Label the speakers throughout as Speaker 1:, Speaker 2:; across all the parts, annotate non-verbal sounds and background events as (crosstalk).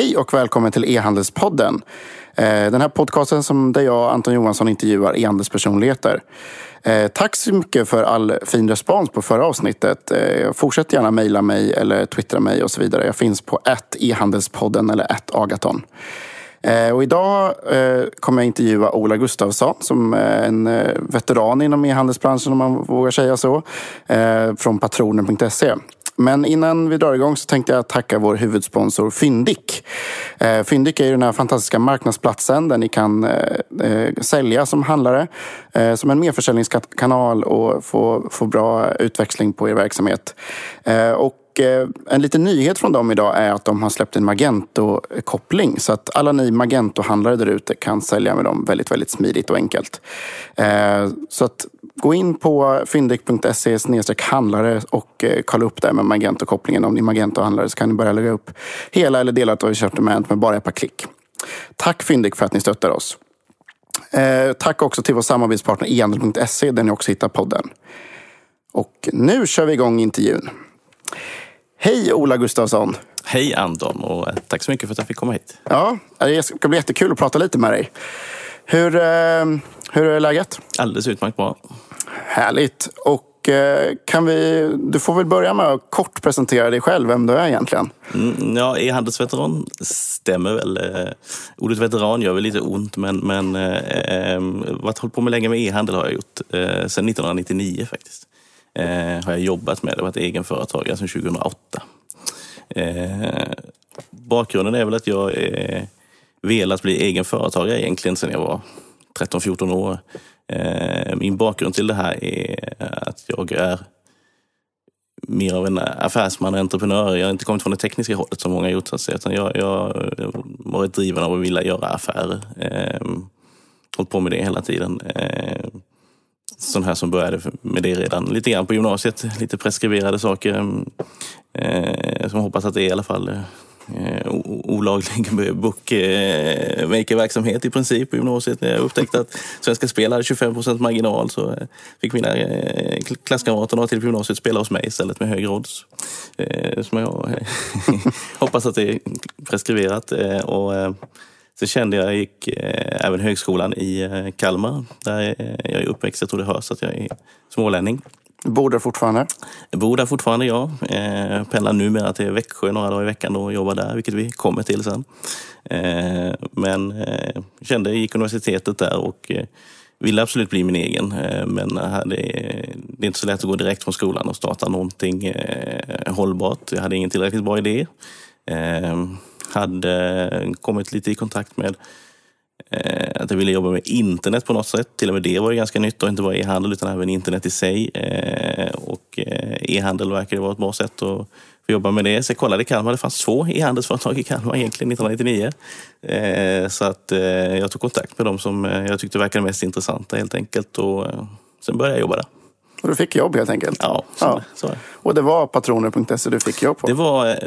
Speaker 1: Hej och välkommen till E-handelspodden. Eh, den här podcasten som där jag, Anton Johansson, intervjuar e-handelspersonligheter. Eh, tack så mycket för all fin respons på förra avsnittet. Eh, fortsätt gärna mejla mig eller twittra mig och så vidare. Jag finns på ett e-handelspodden eller ett agaton. Och idag kommer jag intervjua Ola Gustafsson som är en veteran inom e-handelsbranschen om man vågar säga så. Från patronen.se. Men innan vi drar igång så tänkte jag tacka vår huvudsponsor Fyndik. Eh, Fyndik är ju den här fantastiska marknadsplatsen där ni kan eh, eh, sälja som handlare som en merförsäljningskanal och få, få bra utväxling på er verksamhet. Och en liten nyhet från dem idag är att de har släppt en Magento-koppling. Så att alla ni Magento-handlare där ute kan sälja med dem väldigt, väldigt smidigt och enkelt. Så att Gå in på fyndik.se handlare och eh, kolla upp det med Magento-kopplingen. Om ni är Magento-handlare så kan ni börja lägga upp hela eller delar av ert sortiment med bara ett par klick. Tack Fyndik för att ni stöttar oss. Eh, tack också till vår samarbetspartner ehandel.se där ni också hittar podden. Och nu kör vi igång intervjun. Hej Ola Gustafsson!
Speaker 2: Hej Anton och eh, tack så mycket för att jag fick komma hit.
Speaker 1: Ja, det ska bli jättekul att prata lite med dig. Hur, hur är läget?
Speaker 2: Alldeles utmärkt bra.
Speaker 1: Härligt. Och eh, kan vi, du får väl börja med att kort presentera dig själv, vem du är egentligen.
Speaker 2: Mm, ja, e-handelsveteran stämmer väl. Eh, ordet veteran gör väl lite ont, men, men eh, ehm, varit hållit på med länge med e-handel har jag gjort. Eh, sedan 1999 faktiskt. Eh, har jag jobbat med det, varit egenföretagare sedan 2008. Eh, bakgrunden är väl att jag eh, velat bli egenföretagare egentligen sedan jag var 13-14 år. Eh, min bakgrund till det här är att jag är mer av en affärsman och entreprenör. Jag har inte kommit från det tekniska hållet som många har gjort. Så att säga, utan jag, har varit driven av att vilja göra affärer. Eh, hållit på med det hela tiden. Eh, sån här som började med det redan lite grann på gymnasiet. Lite preskriberade saker. Eh, som hoppas att det är i alla fall eh, olaglig (laughs) bookmakerverksamhet eh, i princip på gymnasiet. När jag upptäckte att Svenska Spel hade 25 procent marginal så eh, fick mina eh, klasskamrater några till på gymnasiet spela hos mig istället med högre odds. Eh, som jag eh, (laughs) hoppas att det är preskriberat. Och, så kände jag, jag gick även högskolan i Kalmar där jag är uppväxt. Jag tror det hörs att jag är smålänning.
Speaker 1: Bor där fortfarande?
Speaker 2: Jag bor där fortfarande, ja. Eh, pendlar numera till Växjö några dagar i veckan och jobbar där, vilket vi kommer till sen. Eh, men eh, kände, gick universitetet där och eh, ville absolut bli min egen. Eh, men eh, hade, det är inte så lätt att gå direkt från skolan och starta någonting eh, hållbart. Jag hade ingen tillräckligt bra idé. Eh, hade kommit lite i kontakt med att jag ville jobba med internet på något sätt. Till och med det var ju ganska nytt och inte bara e-handel utan även internet i sig. Eh, och eh, e-handel verkade vara ett bra sätt att jobba med det. Så jag kollade i Kalmar, det fanns två e-handelsföretag i Kalmar egentligen 1999. Så att jag tog kontakt med dem som jag tyckte verkade mest intressanta helt enkelt. Och sen började jag jobba där.
Speaker 1: Och du fick jobb helt enkelt?
Speaker 2: Ja, så, ja. så.
Speaker 1: Och det var patroner.se du fick jobb på?
Speaker 2: Det var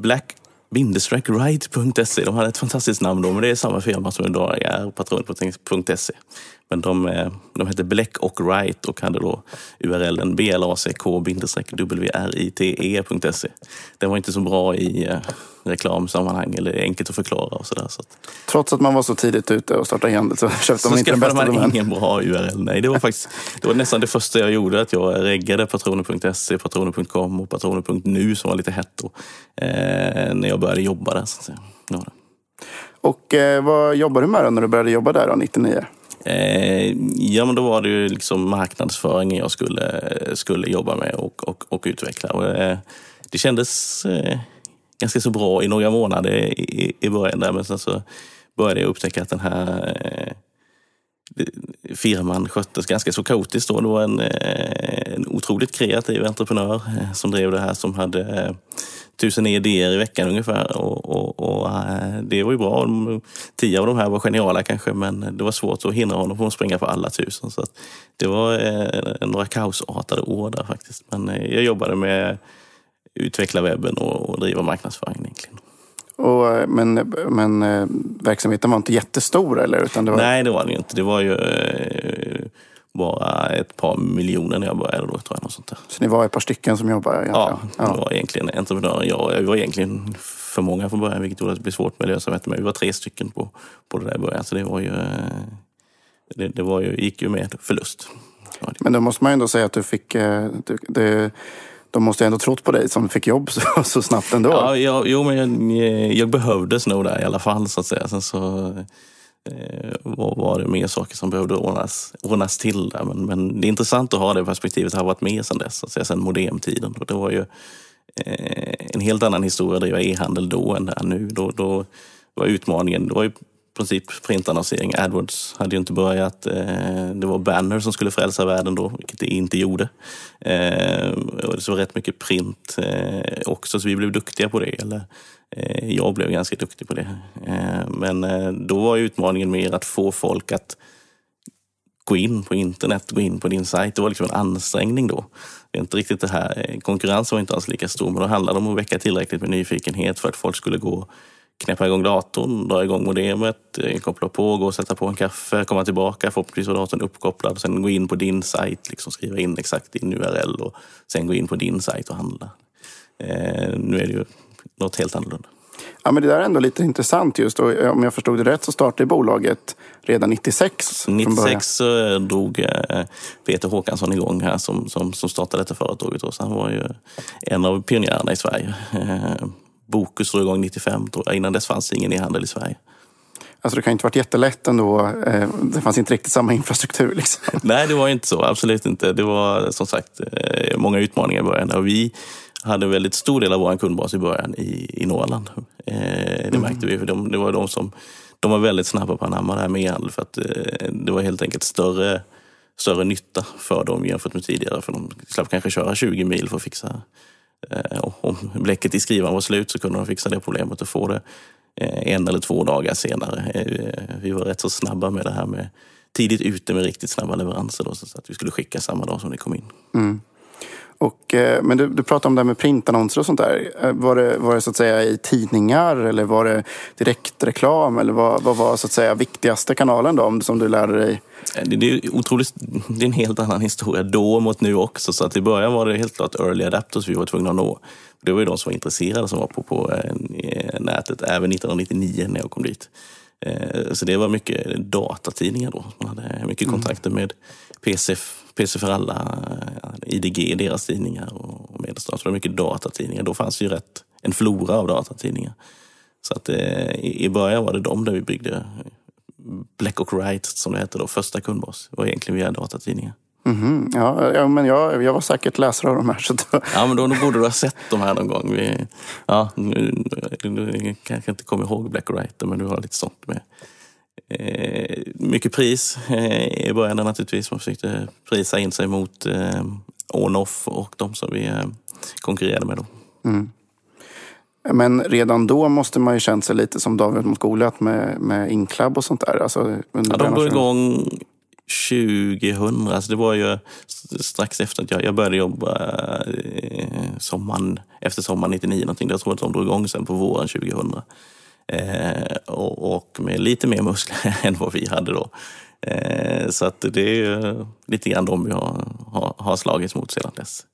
Speaker 2: Black Bindestreckride.se. De hade ett fantastiskt namn då, men det är samma firma som idag är patron.se. Men de, eh, de hette Black och Wright och hade då URLen black-write.se. Den var inte så bra i eh, reklamsammanhang eller enkelt att förklara och sådär. Så
Speaker 1: Trots att man var så tidigt ute och startade handel så (laughs) köpte
Speaker 2: så
Speaker 1: man inte den bästa
Speaker 2: man ingen bra URL. Nej, det var (laughs) faktiskt det var nästan det första jag gjorde. Att jag reggade patroner.se, patroner.com och patroner.nu som var lite hett då. Eh, när jag började jobba där. Så att säga. Ja,
Speaker 1: och eh, vad jobbade du med då när du började jobba där då, 99?
Speaker 2: Eh, ja, men då var det ju liksom marknadsföringen jag skulle, skulle jobba med och, och, och utveckla. Och, eh, det kändes eh, ganska så bra i några månader i, i början där, men sen så började jag upptäcka att den här eh, firman sköttes ganska så kaotiskt. Då. Det var en, eh, en otroligt kreativ entreprenör eh, som drev det här som hade eh, tusen idéer i veckan ungefär. Och, och, och det var ju bra. Tio av de här var geniala kanske, men det var svårt att hindra honom från att springa på alla tusen. Så det var några kaosartade år där faktiskt. Men jag jobbade med att utveckla webben och, och driva marknadsföringen egentligen.
Speaker 1: Och, men, men eh, verksamheten var inte jättestor eller? Utan det var...
Speaker 2: Nej, det var den inte. Det var ju eh, bara ett par miljoner när jag började då, tror jag. Något sånt där.
Speaker 1: Så ni var ett par stycken som jobbade?
Speaker 2: Ja, det var egentligen entreprenören jag. Jag var egentligen för många från början, vilket gjorde att det blev svårt med lönsamheten. Men vi var tre stycken på, på det där början, så det var ju, eh, det, det var ju, gick ju med förlust.
Speaker 1: Men då måste man ändå säga att du fick, eh, det, det, de måste ändå trott på dig som fick jobb så, (laughs) så snabbt ändå.
Speaker 2: Ja, jag, jo, men jag, jag behövdes nog där i alla fall så att säga. Sen så eh, var, var det mer saker som behövde ordnas, ordnas till där. Men, men det är intressant att ha det perspektivet. Har varit med sedan dess, så att säga, sedan modemtiden. Och det var ju eh, en helt annan historia att driva e-handel då än där nu. Då, då var utmaningen, det var ju princip printannonsering. AdWords hade ju inte börjat. Eh, det var banner som skulle frälsa världen då, vilket det inte gjorde. Eh, och det var rätt mycket print eh, också, så vi blev duktiga på det. Eller Eh, jag blev ganska duktig på det. Eh, men eh, då var utmaningen mer att få folk att gå in på internet, gå in på din sajt. Det var liksom en ansträngning då. Det är inte riktigt det här, konkurrensen var inte alls lika stor, men då handlade det om att väcka tillräckligt med nyfikenhet för att folk skulle gå knäppa igång datorn, dra igång modemet, koppla på, gå och sätta på en kaffe, komma tillbaka, förhoppningsvis var datorn uppkopplad, sen gå in på din sajt, liksom skriva in exakt din URL och sen gå in på din sajt och handla. Eh, nu är det ju något helt annorlunda.
Speaker 1: Ja, men det där är ändå lite intressant just. Och eh, om jag förstod det rätt så startade bolaget redan 96.
Speaker 2: 96 så drog eh, Peter Håkansson igång här som, som, som startade detta företaget. Och så han var ju en av pionjärerna i Sverige. (laughs) Bokus drog igång 95 tror jag. Innan dess fanns det ingen e-handel i Sverige.
Speaker 1: Alltså det kan inte varit jättelätt ändå. Eh, det fanns inte riktigt samma infrastruktur. Liksom. (laughs)
Speaker 2: Nej, det var inte så. Absolut inte. Det var som sagt eh, många utmaningar i början. Och vi hade en väldigt stor del av vår kundbas i början i, i Norrland. Eh, det mm. märkte vi. För de, det var de som de var väldigt snabba på att anamma det här med e-handel. För att det var helt enkelt större, större nytta för dem jämfört med tidigare. För de slapp kanske köra 20 mil för att fixa Eh, om bläcket i skrivaren var slut så kunde de fixa det problemet och få det eh, en eller två dagar senare. Eh, vi var rätt så snabba med det här med tidigt ute med riktigt snabba leveranser då, så att vi skulle skicka samma dag som det kom in.
Speaker 1: Mm. Och, eh, men du, du pratade om det här med printannonser och sånt där. Eh, var det, var det så att säga i tidningar eller var det direktreklam? Eller vad, vad var så att säga viktigaste kanalen då, som du lärde dig?
Speaker 2: Eh, det, det, är otroligt, det är en helt annan historia då mot nu också. Så att i början var det helt klart early adapters vi var tvungna att nå. Det var ju de som var intresserade som var på, på nätet, även 1999 när jag kom dit. Så det var mycket datatidningar då. Man hade mycket mm. kontakter med PCF PC för alla, eh, IDG, deras tidningar och Medelstad. Så det var mycket datatidningar. Då fanns ju rätt en flora av datatidningar. Så att eh, i början var det de där vi byggde Black och Wright, som det hette då, första kundbas. Det var egentligen via datatidningar.
Speaker 1: Mm -hmm. ja, ja, men jag, jag var säkert läsare av de här. Så
Speaker 2: då... Ja, men då, då borde du ha sett de här någon gång. Vi, ja, nu, du kanske inte kommer ihåg Black Wright, men du har lite sånt med. Eh, mycket pris eh, i början naturligtvis. Man försökte prisa in sig mot eh, on-off och de som vi eh, konkurrerade med. Då. Mm.
Speaker 1: Men redan då måste man ju känt sig lite som David mot Goliat med, med Inclub och sånt där. Alltså,
Speaker 2: ja, de drog igång 2000, alltså det var ju strax efter att jag, jag började jobba eh, sommaren, efter sommaren 99 någonting. Jag tror att de drog igång sen på våren 2000. Eh, och, och, med lite mer muskler (laughs) än vad vi hade då. Eh, så att det är lite grann de vi har, har, har slagits mot sedan dess.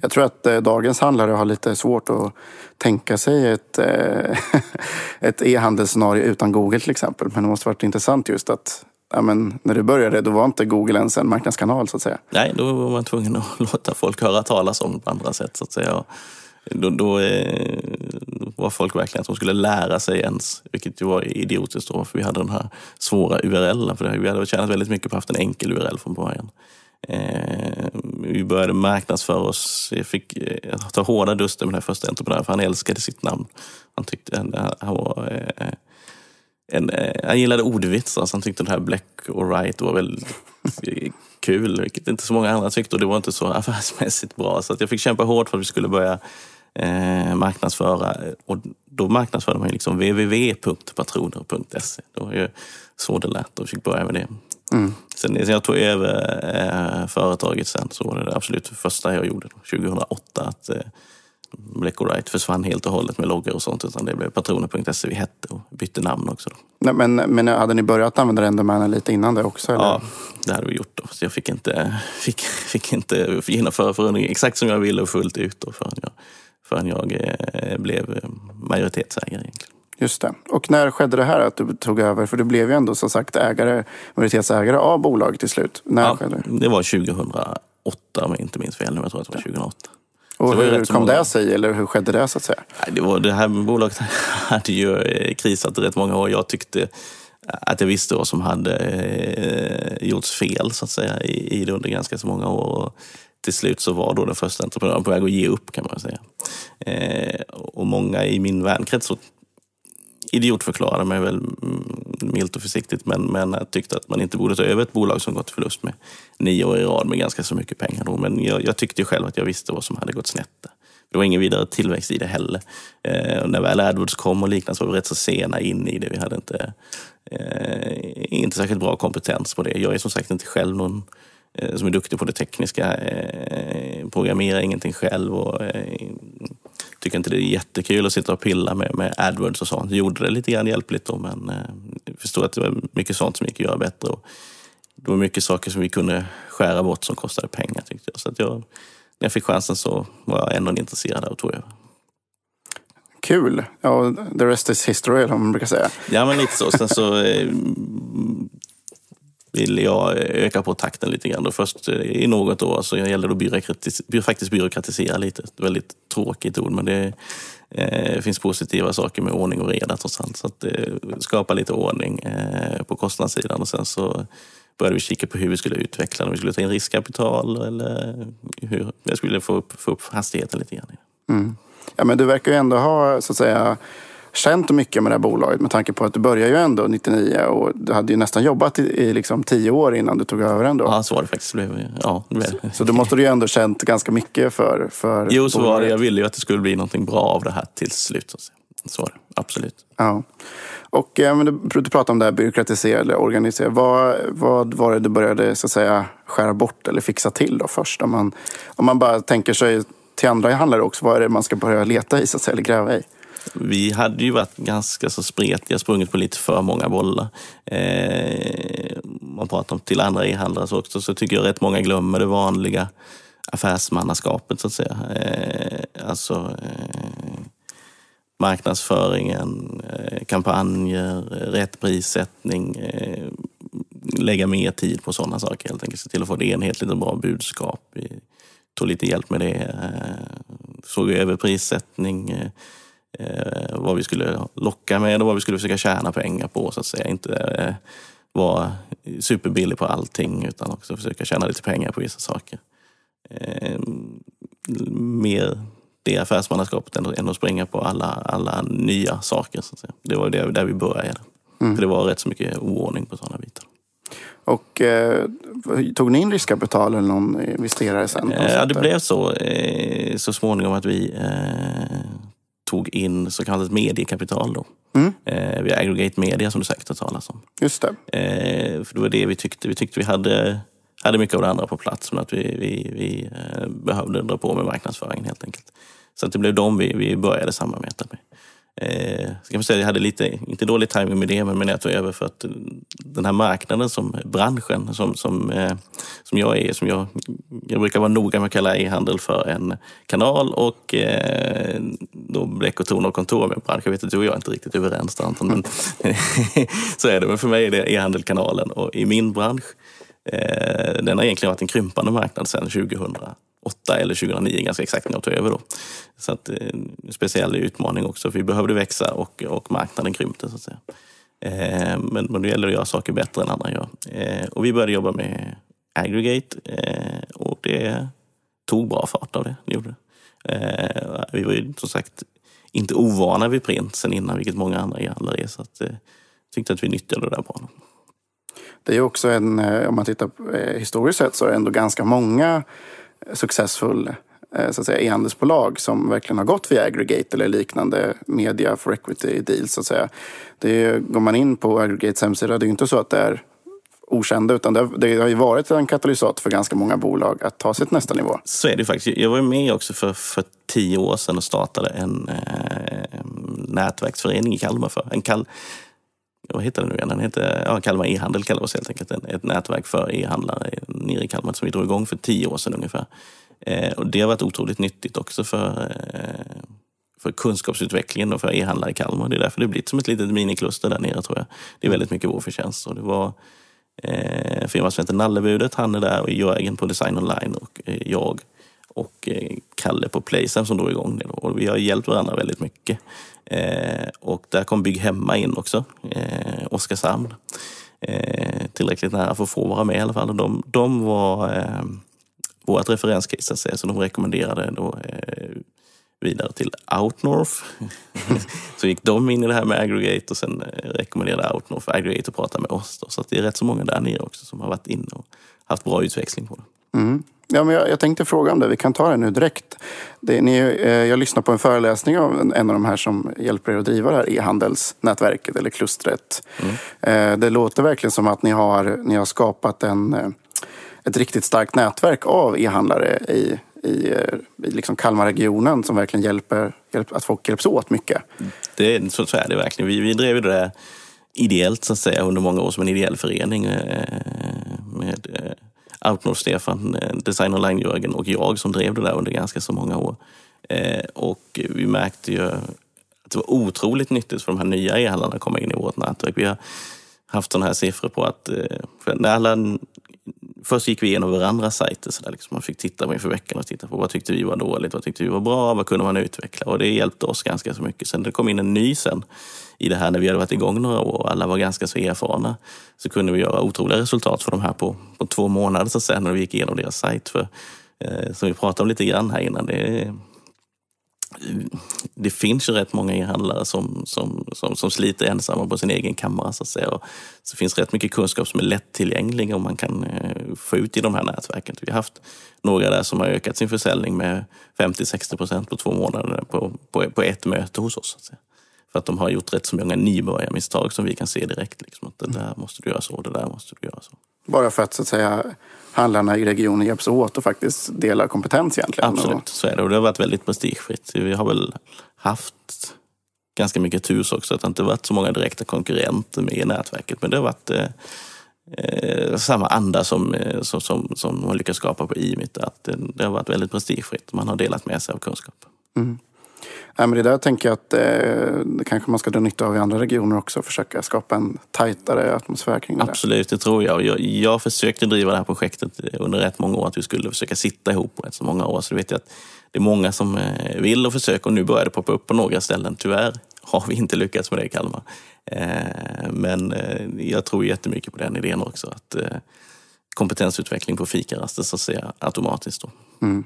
Speaker 1: Jag tror att eh, dagens handlare har lite svårt att tänka sig ett, eh, (laughs) ett e-handelsscenario utan Google till exempel. Men det måste varit intressant just att ja, men när du började då var inte Google ens en marknadskanal så att säga.
Speaker 2: Nej, då var man tvungen att (laughs) låta folk höra talas om det på andra sätt så att säga. Då, då eh, var folk verkligen att de skulle lära sig ens, vilket ju var idiotiskt då, för vi hade den här svåra URLen. För vi hade tjänat väldigt mycket på att ha haft en enkel URL från början. Eh, vi började marknadsföra oss. Jag fick eh, ta hårda duster med den första entreprenören, för han älskade sitt namn. Han tyckte han var eh, en, eh, han gillade ordvitsar, så han tyckte det här Black och Right var väldigt kul, vilket inte så många andra tyckte. Och det var inte så (laughs) affärsmässigt bra. Så att jag fick kämpa hårt för att vi skulle börja eh, marknadsföra. Och då marknadsförde man liksom www.patroner.se. Det var ju så det lät och fick börja med det. Mm. Sen när jag tog över eh, företaget sen så var det det absolut första jag gjorde 2008. Att eh, Black Right försvann helt och hållet med loggor och sånt. Utan det blev patroner.se vi hette och bytte namn också. Då.
Speaker 1: Nej, men, men hade ni börjat använda Renderman lite innan det också? Eller?
Speaker 2: Ja, det hade vi gjort. Då. Så jag fick inte, (laughs) fick, fick inte genomföra förändringen exakt som jag ville och fullt ut då förrän jag förrän jag eh, blev majoritetsägare. Egentligen.
Speaker 1: Just det. Och när skedde det här att du tog över? För du blev ju ändå som sagt ägare, majoritetsägare av bolaget till slut. När
Speaker 2: Ja,
Speaker 1: skedde det?
Speaker 2: det var 2008 om jag inte minns fel. nu. Jag tror att det var 2008.
Speaker 1: Och hur kom
Speaker 2: många.
Speaker 1: det sig? Eller hur skedde det så att säga?
Speaker 2: Det, var, det här bolaget (laughs) hade ju eh, krisat i rätt många år. Jag tyckte att jag visste vad som hade eh, gjorts fel så att säga, i, i det under ganska så många år. Och till slut så var då den första entreprenören på väg att ge upp kan man säga. Eh, och många i min vänkrets idiotförklarade mig väl mm, milt och försiktigt men, men tyckte att man inte borde ta över ett bolag som gått förlust med nio år i rad med ganska så mycket pengar. Då. Men jag, jag tyckte ju själv att jag visste vad som hade gått snett. där. Det var ingen vidare tillväxt i det heller. Eh, när väl AdWords kom och liknande så var vi rätt så sena in i det. Vi hade inte, eh, inte särskilt bra kompetens på det. Jag är som sagt inte själv någon eh, som är duktig på det tekniska. Eh, programmerar ingenting själv och eh, tycker inte det är jättekul att sitta och pilla med, med AdWords och sånt. Jag gjorde det lite grann hjälpligt då, men eh, jag förstod att det var mycket sånt som gick att göra bättre. Och det var mycket saker som vi kunde skära bort som kostade pengar tyckte jag. Så att jag, när jag fick chansen så var jag ändå intresserad att ta över.
Speaker 1: Kul! Ja, the rest is history, vad man brukar säga.
Speaker 2: Ja, men lite så. Sen så eh, ville jag eh, öka på takten lite grann. Och först eh, i något år så gällde det att byråkratis- faktiskt byråkratisera lite. Ett väldigt tråkigt ord, men det eh, finns positiva saker med ordning och reda trots allt. Så att eh, skapa lite ordning eh, på kostnadssidan och sen så började vi kika på hur vi skulle utveckla det. Om vi skulle ta in riskkapital eller hur jag skulle få upp, få upp hastigheten lite grann.
Speaker 1: Mm. Ja, men du verkar ju ändå ha så att säga känt mycket med det här bolaget med tanke på att du började ju ändå 99 och du hade ju nästan jobbat i, i liksom 10 år innan du tog över ändå.
Speaker 2: Ja, så var det faktiskt. Ja, det blev.
Speaker 1: Så då måste du ju ändå känt ganska mycket för, för
Speaker 2: Jo, så var det.
Speaker 1: bolaget.
Speaker 2: Jag ville ju att det skulle bli någonting bra av det här till slut. Så, så var det, absolut.
Speaker 1: Ja. Och eh, men du, du pratade om det här byråkratisera eller organisera. Vad, vad var det du började så att säga skära bort eller fixa till då först? Om man, om man bara tänker sig till andra handlare också, vad är det man ska börja leta i så att säga, eller gräva i?
Speaker 2: Vi hade ju varit ganska så spretiga, sprungit på lite för många bollar. Eh, man pratar om till andra e-handlare också, så tycker jag rätt många glömmer det vanliga affärsmannaskapet så att säga. Eh, alltså eh, marknadsföringen, eh, kampanjer, rätt prissättning, eh, lägga mer tid på sådana saker helt enkelt. Se till att få ett enhetligt och bra budskap. Vi tog lite hjälp med det. Eh, såg över prissättning, eh, eh, vad vi skulle locka med och vad vi skulle försöka tjäna pengar på så att säga. Inte eh, vara superbillig på allting utan också försöka tjäna lite pengar på vissa saker. Eh, mer det affärsmannaskapet än, än att springa på alla, alla nya saker. Så att säga. Det var det, där vi började. För det var rätt så mycket oordning på sådana bitar.
Speaker 1: Och eh, tog ni in riskkapital eller någon investerare sen?
Speaker 2: Eh, Ja, det blev så eh, så småningom att vi eh, tog in så kallat mediekapital då.
Speaker 1: Mm.
Speaker 2: Eh, via Aggregate Media som du säkert har talat om.
Speaker 1: Just det.
Speaker 2: Eh, för det var det vi tyckte. Vi tyckte vi hade, hade mycket av det andra på plats men att vi, vi, vi eh, behövde dra på med marknadsföringen helt enkelt. Så att det blev dem vi, vi började samarbeta med. Eh, ska man säga, jag hade lite, inte dålig timing med det, men jag tog över för att eh, den här marknaden, som branschen som, som, eh, som jag är, som jag, jag brukar vara noga med att kalla e-handel för en kanal och eh, då bläck och Torn och kontor med bransch. Jag vet att du och jag är inte riktigt överens där Anton, men (laughs) så är det. Men för mig är det e-handelkanalen och i min bransch, eh, den har egentligen varit en krympande marknad sedan 2008 eller 2009 ganska exakt när jag tog över. Då. Så att, eh, en speciell utmaning också, för vi behövde växa och, och marknaden krympte. Så att säga. Eh, men, men då gäller det att göra saker bättre än andra gör. Eh, och vi började jobba med Aggregate eh, och det tog bra fart av det. det gjorde det. Eh, vi var ju som sagt inte ovana vid print sen innan, vilket många andra e-handlare är. Så att, eh, tyckte att vi nyttjade det där bra.
Speaker 1: Det är ju också en, eh, om man tittar historiskt sett så är det ändå ganska många successful eh, så att säga, e-handelsbolag som verkligen har gått via aggregate eller liknande media for equity deals. Så att säga. Det är, går man in på aggregates hemsida, det är ju inte så att det är okända utan det, har- det har ju varit en katalysator för ganska många bolag att ta sig till nästa nivå.
Speaker 2: Så är det faktiskt. Jag var med också för, för tio år sedan och startade en eh, nätverksförening i Kalmar. För. En kal vad heter den nu igen? Den heter ja, Kalmar e-handel kallar oss helt enkelt. Ett nätverk för e-handlare nere i Kalmar som vi drog igång för tio år sedan ungefär. Eh, och det har varit otroligt nyttigt också för, eh, för kunskapsutvecklingen och för e-handlare i Kalmar. Det är därför det blivit som ett litet minikluster där nere tror jag. Det är väldigt mycket vår förtjänst. Och det var eh, firma som heter Nallebudet, han är där och Jörgen på Design Online och eh, jag och eh, Kalle på Playsam som drog igång det. Och vi har hjälpt varandra väldigt mycket. Eh, och där kom Bygg Hemma in också, eh, Oskarshamn. Eh, tillräckligt nära för att få vara med i alla fall. De, de var eh, vårt referenscase, så, så de rekommenderade då, eh, vidare till Outnorth. (laughs) så gick de in i det här med Aggregate och sen eh, rekommenderade Outnorth Aggregate att prata med oss. Då. Så det är rätt så många där nere också som har varit inne och haft bra utväxling på det.
Speaker 1: Mm. Ja, men jag, jag, tänkte fråga om det. Vi kan ta det nu direkt. Det, ni, eh, jag lyssnade på en föreläsning av en, en, av de här som hjälper er att driva det här e-handelsnätverket eller klustret. Mm. Eh, det låter verkligen som att ni har, ni har skapat en, eh, ett riktigt starkt nätverk av e-handlare i, i, eh, i liksom Kalmarregionen som verkligen hjälper, hjälper att folk hjälps åt mycket.
Speaker 2: Det, så, så är det verkligen. Vi, vi drev det där ideellt så att säga under många år som en ideell förening eh, med Outnorth Stefan, eh, Design Online-Jörgen och jag som drev det där under ganska så många år. Eh, och vi märkte ju att det var otroligt nyttigt för de här nya e-handlarna att komma in i vårt nätverk. Vi har haft sådana här siffror på att eh, när alla Först gick vi igenom varandras sajter, så där liksom man fick titta på inför veckan och titta på vad tyckte vi var dåligt, vad tyckte vi var bra, vad kunde man utveckla? Och det hjälpte oss ganska så mycket. Sen det kom in en ny sen i det här när vi hade varit igång några år och alla var ganska så erfarna så kunde vi göra otroliga resultat för de här på, på två månader så sen när vi gick igenom deras sajt. För, eh, som vi pratade om lite grann här innan, det, det finns ju rätt många e-handlare som, som, som, som, sliter ensamma på sin egen kammare. Så, att säga. Och så finns rätt mycket kunskap som är lättillgänglig och man kan eh, få ut i de här nätverken. Vi har haft några där som har ökat sin försäljning med 50-60 procent på två månader på, på, på ett möte hos oss. Så att säga. För att de har gjort rätt så många nybörjarmisstag som vi kan se direkt. Liksom, att det där måste du göra så, det där måste du göra så.
Speaker 1: Bara för att så att säga handlarna i regionen hjälps åt och faktiskt delar kompetens egentligen?
Speaker 2: Absolut, så är det. Och det har varit väldigt prestigefritt. Vi har väl haft ganska mycket tur också att det inte varit så många direkta konkurrenter med i nätverket. Men det har varit eh, samma anda som, eh, som, som, som man lyckats skapa på IMIT. Att det, det har varit väldigt prestigefritt. Man har delat med sig av kunskap. Mm.
Speaker 1: Ja, men det där tänker jag att eh, kanske man ska dra nytta av i andra regioner också. Försöka skapa en tajtare atmosfär kring det.
Speaker 2: Absolut, det tror jag. jag. Jag försökte driva det här projektet under rätt många år. Att vi skulle försöka sitta ihop på rätt så många år. Så vet jag att det är många som eh, vill och försöker. Och nu börjar det poppa upp på några ställen. Tyvärr har vi inte lyckats med det i Kalmar. Eh, men eh, jag tror jättemycket på den idén också. Att eh, kompetensutveckling på fikaraster så att säga automatiskt. Då. Mm.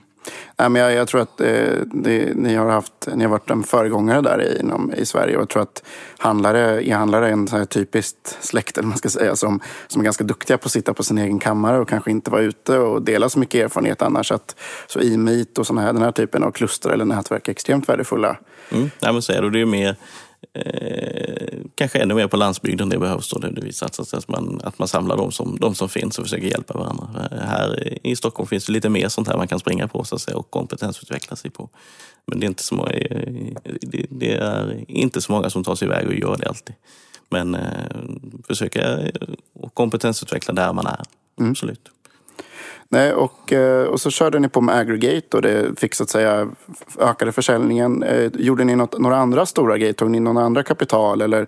Speaker 1: Nej, men jag, jag tror att eh, det, ni, har haft, ni har varit en föregångare där inom, i Sverige. Och jag tror att handlare, e-handlare är en så här typiskt släkt, eller man ska säga, som, som är ganska duktiga på att sitta på sin egen kammare och kanske inte vara ute och dela så mycket erfarenhet annars. Att, så e-meet och såna här, den här typen av kluster eller nätverk är extremt värdefulla.
Speaker 2: Mm. Nej, men så är det. det är mer Eh, kanske ännu mer på landsbygden det behövs. Då, det sig att man, att man samlar de som, de som finns och försöker hjälpa varandra. Eh, här i Stockholm finns det lite mer sånt här man kan springa på så att säga, och kompetensutveckla sig på. Men det är, inte så många, eh, det, det är inte så många som tar sig iväg och gör det alltid. Men eh, försöka kompetensutveckla där man är. Mm. Absolut.
Speaker 1: Nej, och, eh, och så körde ni på med aggregate och det fick så att säga ökade försäljningen. Eh, gjorde ni något, några andra stora grejer? Tog ni några andra kapital eller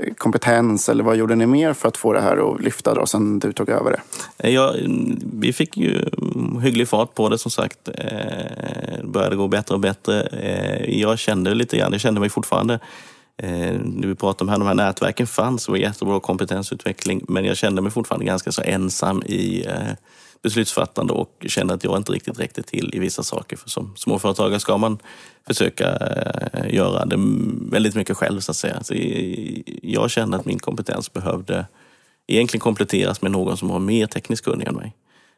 Speaker 1: eh, kompetens eller vad gjorde ni mer för att få det här att lyfta då sen du tog över
Speaker 2: det? Ja, vi fick ju hygglig fart på det som sagt. Det började gå bättre och bättre. Jag kände lite grann, jag kände mig fortfarande när vi pratade om här, de här nätverken fanns, det var jättebra kompetensutveckling, men jag kände mig fortfarande ganska så ensam i beslutsfattande och kände att jag inte riktigt räckte till i vissa saker. För som småföretagare ska man försöka eh, göra det väldigt mycket själv så att säga. Så jag kände att min kompetens behövde egentligen kompletteras med någon som var mer tekniskt kunnig än mig.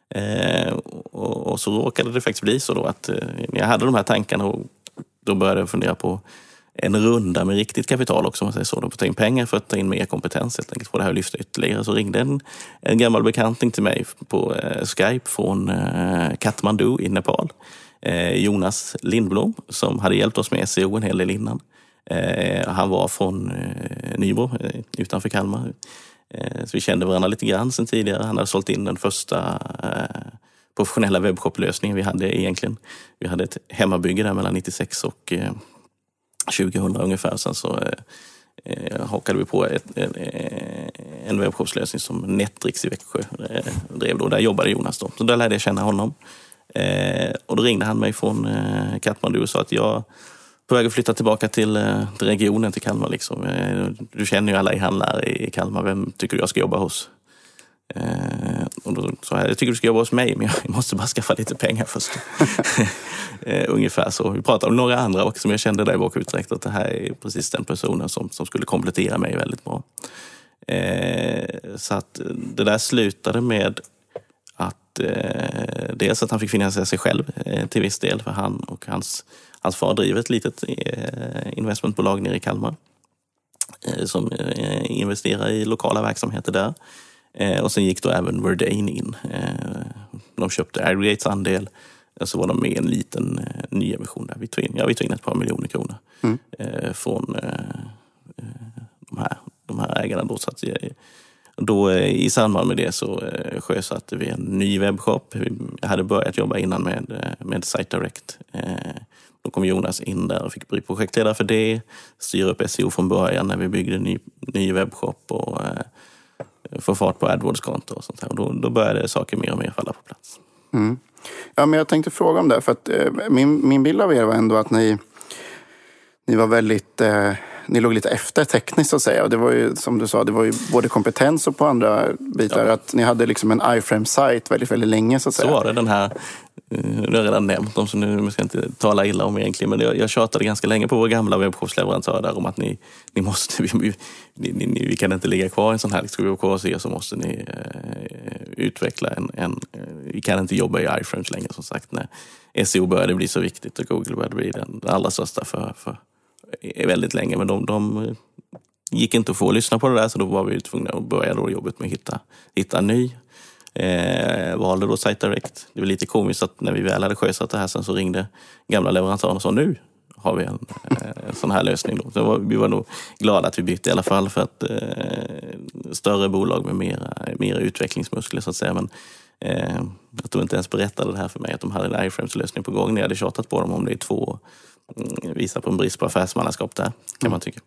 Speaker 2: Eh, och, så råkade det faktiskt bli så då att eh, när jag hade de här tankarna och då började jag fundera på en runda med riktigt kapital också, om man säger så. De får ta in pengar för att ta in mer kompetens helt enkelt, få det här att lyfta ytterligare. Så ringde en, en gammal bekantning till mig på eh, Skype från eh, Kathmandu i Nepal. Eh, Jonas Lindblom, som hade hjälpt oss med SEO en hel del innan. Eh, han var från eh, Nybro, eh, utanför Kalmar. Eh, så vi kände varandra lite grann sen tidigare. Han hade sålt in den första eh, professionella webbshop-lösningen vi hade egentligen. Vi hade ett hemmabygge där mellan 96 och eh, 2000 ungefär. Sen så eh, eh, hakade vi på ett, eh, en webbshopslösning som Netrix i Växjö eh, drev. Då. Där jobbade Jonas. Då. Så där lärde jag känna honom. Eh, och då ringde han mig från eh, Katmandu och sa att jag på väg att flytta tillbaka till, eh, till regionen, till Kalmar. Liksom. Eh, du känner ju alla e-handlare i Kalmar. Vem tycker du jag ska jobba hos? Eh, och då sa jag, jag tycker du ska jobba hos mig, men jag (laughs) måste bara skaffa lite pengar först. (laughs) eh, ungefär så. Vi pratade om några andra också, som jag kände där i bakhuvudet direkt att det här är precis den personen som, som skulle komplettera mig väldigt bra. Eh, så att det där slutade med att eh, dels att han fick finansiera sig själv eh, till viss del, för han och hans, hans far driver ett litet eh, investmentbolag nere i Kalmar eh, som eh, investerar i lokala verksamheter där. Eh, och sen gick då även Verdane in. Eh, de köpte Aggregates andel. Och så var de med i en liten eh, nyemission där. Vi tog in, ja, vi tog in ett par miljoner kronor mm. eh, från eh, eh, de, här, de här ägarna. Då, så att, då, I samband med det så eh, sjösatte vi en ny webbshop. Jag hade börjat jobba innan med, med Site Direct. Då kom Jonas in där och fick bli projektledare för det. Styra upp SEO från början när vi byggde en ny, ny webbshop. Och, få fart på AdWords-konto och sånt här. Och då, då började saker mer och mer falla på plats.
Speaker 1: Mm. Ja, men jag tänkte fråga om det. För att, eh, min, min bild av er var ändå att ni, ni var väldigt... Eh, ni låg lite efter tekniskt så att säga. Och det var ju som du sa, det var ju både kompetens och på andra bitar. Ja. Att ni hade liksom en iframe-sajt väldigt, väldigt länge så att säga.
Speaker 2: Så var det. Den här Eh, nu har jag redan nämnt dem, så nu ska jag inte tala illa om egentligen. Men jag, jag tjatade ganska länge på våra gamla webbshopsleverantörer om att ni, ni måste, (laughs) vi, vi, ni, vi kan inte ligga kvar i en sån här, ska vi vara kvar hos er så måste ni eh, utveckla en, en, eh, vi kan inte jobba i iframes längre som sagt. När SEO började bli så viktigt och Google började bli den allra största för, för eh, väldigt länge. Men de, de gick inte att få lyssna på det där så då var vi tvungna att börja då jobbet med att hitta, hitta en ny Eh, valde då Site Direct. Det var lite komiskt att när vi väl hade sjösatt det här sen så ringde gamla leverantören och sa nu har vi en, eh, en sån här lösning. Då. Så var, vi var nog glada att vi bytte i alla fall för att eh, större bolag med mera, mera utvecklingsmuskler så att säga. Men eh, att de inte ens berättade det här för mig att de hade en iframes-lösning på gång. När jag hade tjatat på dem om det i två år. Mm, Visar på en brist på affärsmannaskap där kan man tycka.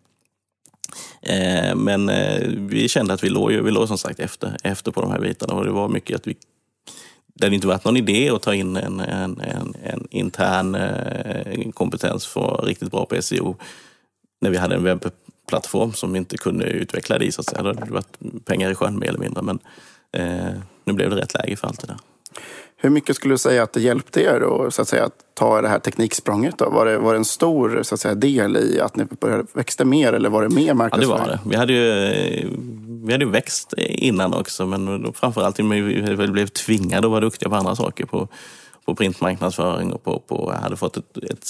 Speaker 2: Eh, men eh, vi kände att vi låg, vi låg som sagt efter, efter på de här bitarna och det var mycket att vi det hade inte varit någon idé att ta in en, en, en, en intern eh, kompetens för riktigt bra på SEO när vi hade en webbplattform som vi inte kunde utveckla det i. Så att säga. Det hade varit pengar i sjön mer eller mindre. Men eh, nu blev det rätt läge för allt det där.
Speaker 1: Hur mycket skulle du säga att det hjälpte er att, så att säga, ta det här tekniksprånget? Då? Var, det, var det en stor så att säga, del i att ni började växte mer eller var det mer marknadsföring?
Speaker 2: Ja, det var det. Vi hade ju, vi hade växt innan också men framförallt vi blev tvingade att vara duktiga på andra saker. På, på printmarknadsföring och på, på hade fått ett, ett,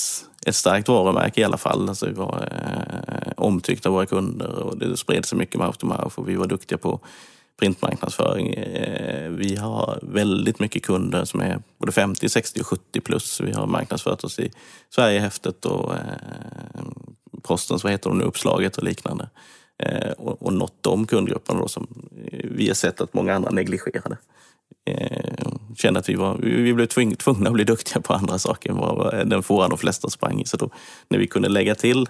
Speaker 2: ett starkt varumärke i alla fall. Alltså vi var eh, omtyckta av våra kunder och det spred sig mycket mouth to mouth och vi var duktiga på printmarknadsföring. Eh, vi har väldigt mycket kunder som är både 50, 60 och 70 plus. Vi har marknadsfört oss i Sverigehäftet och eh, Postens, vad heter de nu, Uppslaget och liknande. Eh, och, nått de kundgrupperna då som vi har sett att många andra negligerade. Eh, Kände att vi, var, vi blev tvungna att bli duktiga på andra saker än vad den fåran de flesta sprang i. Så då, när vi kunde lägga till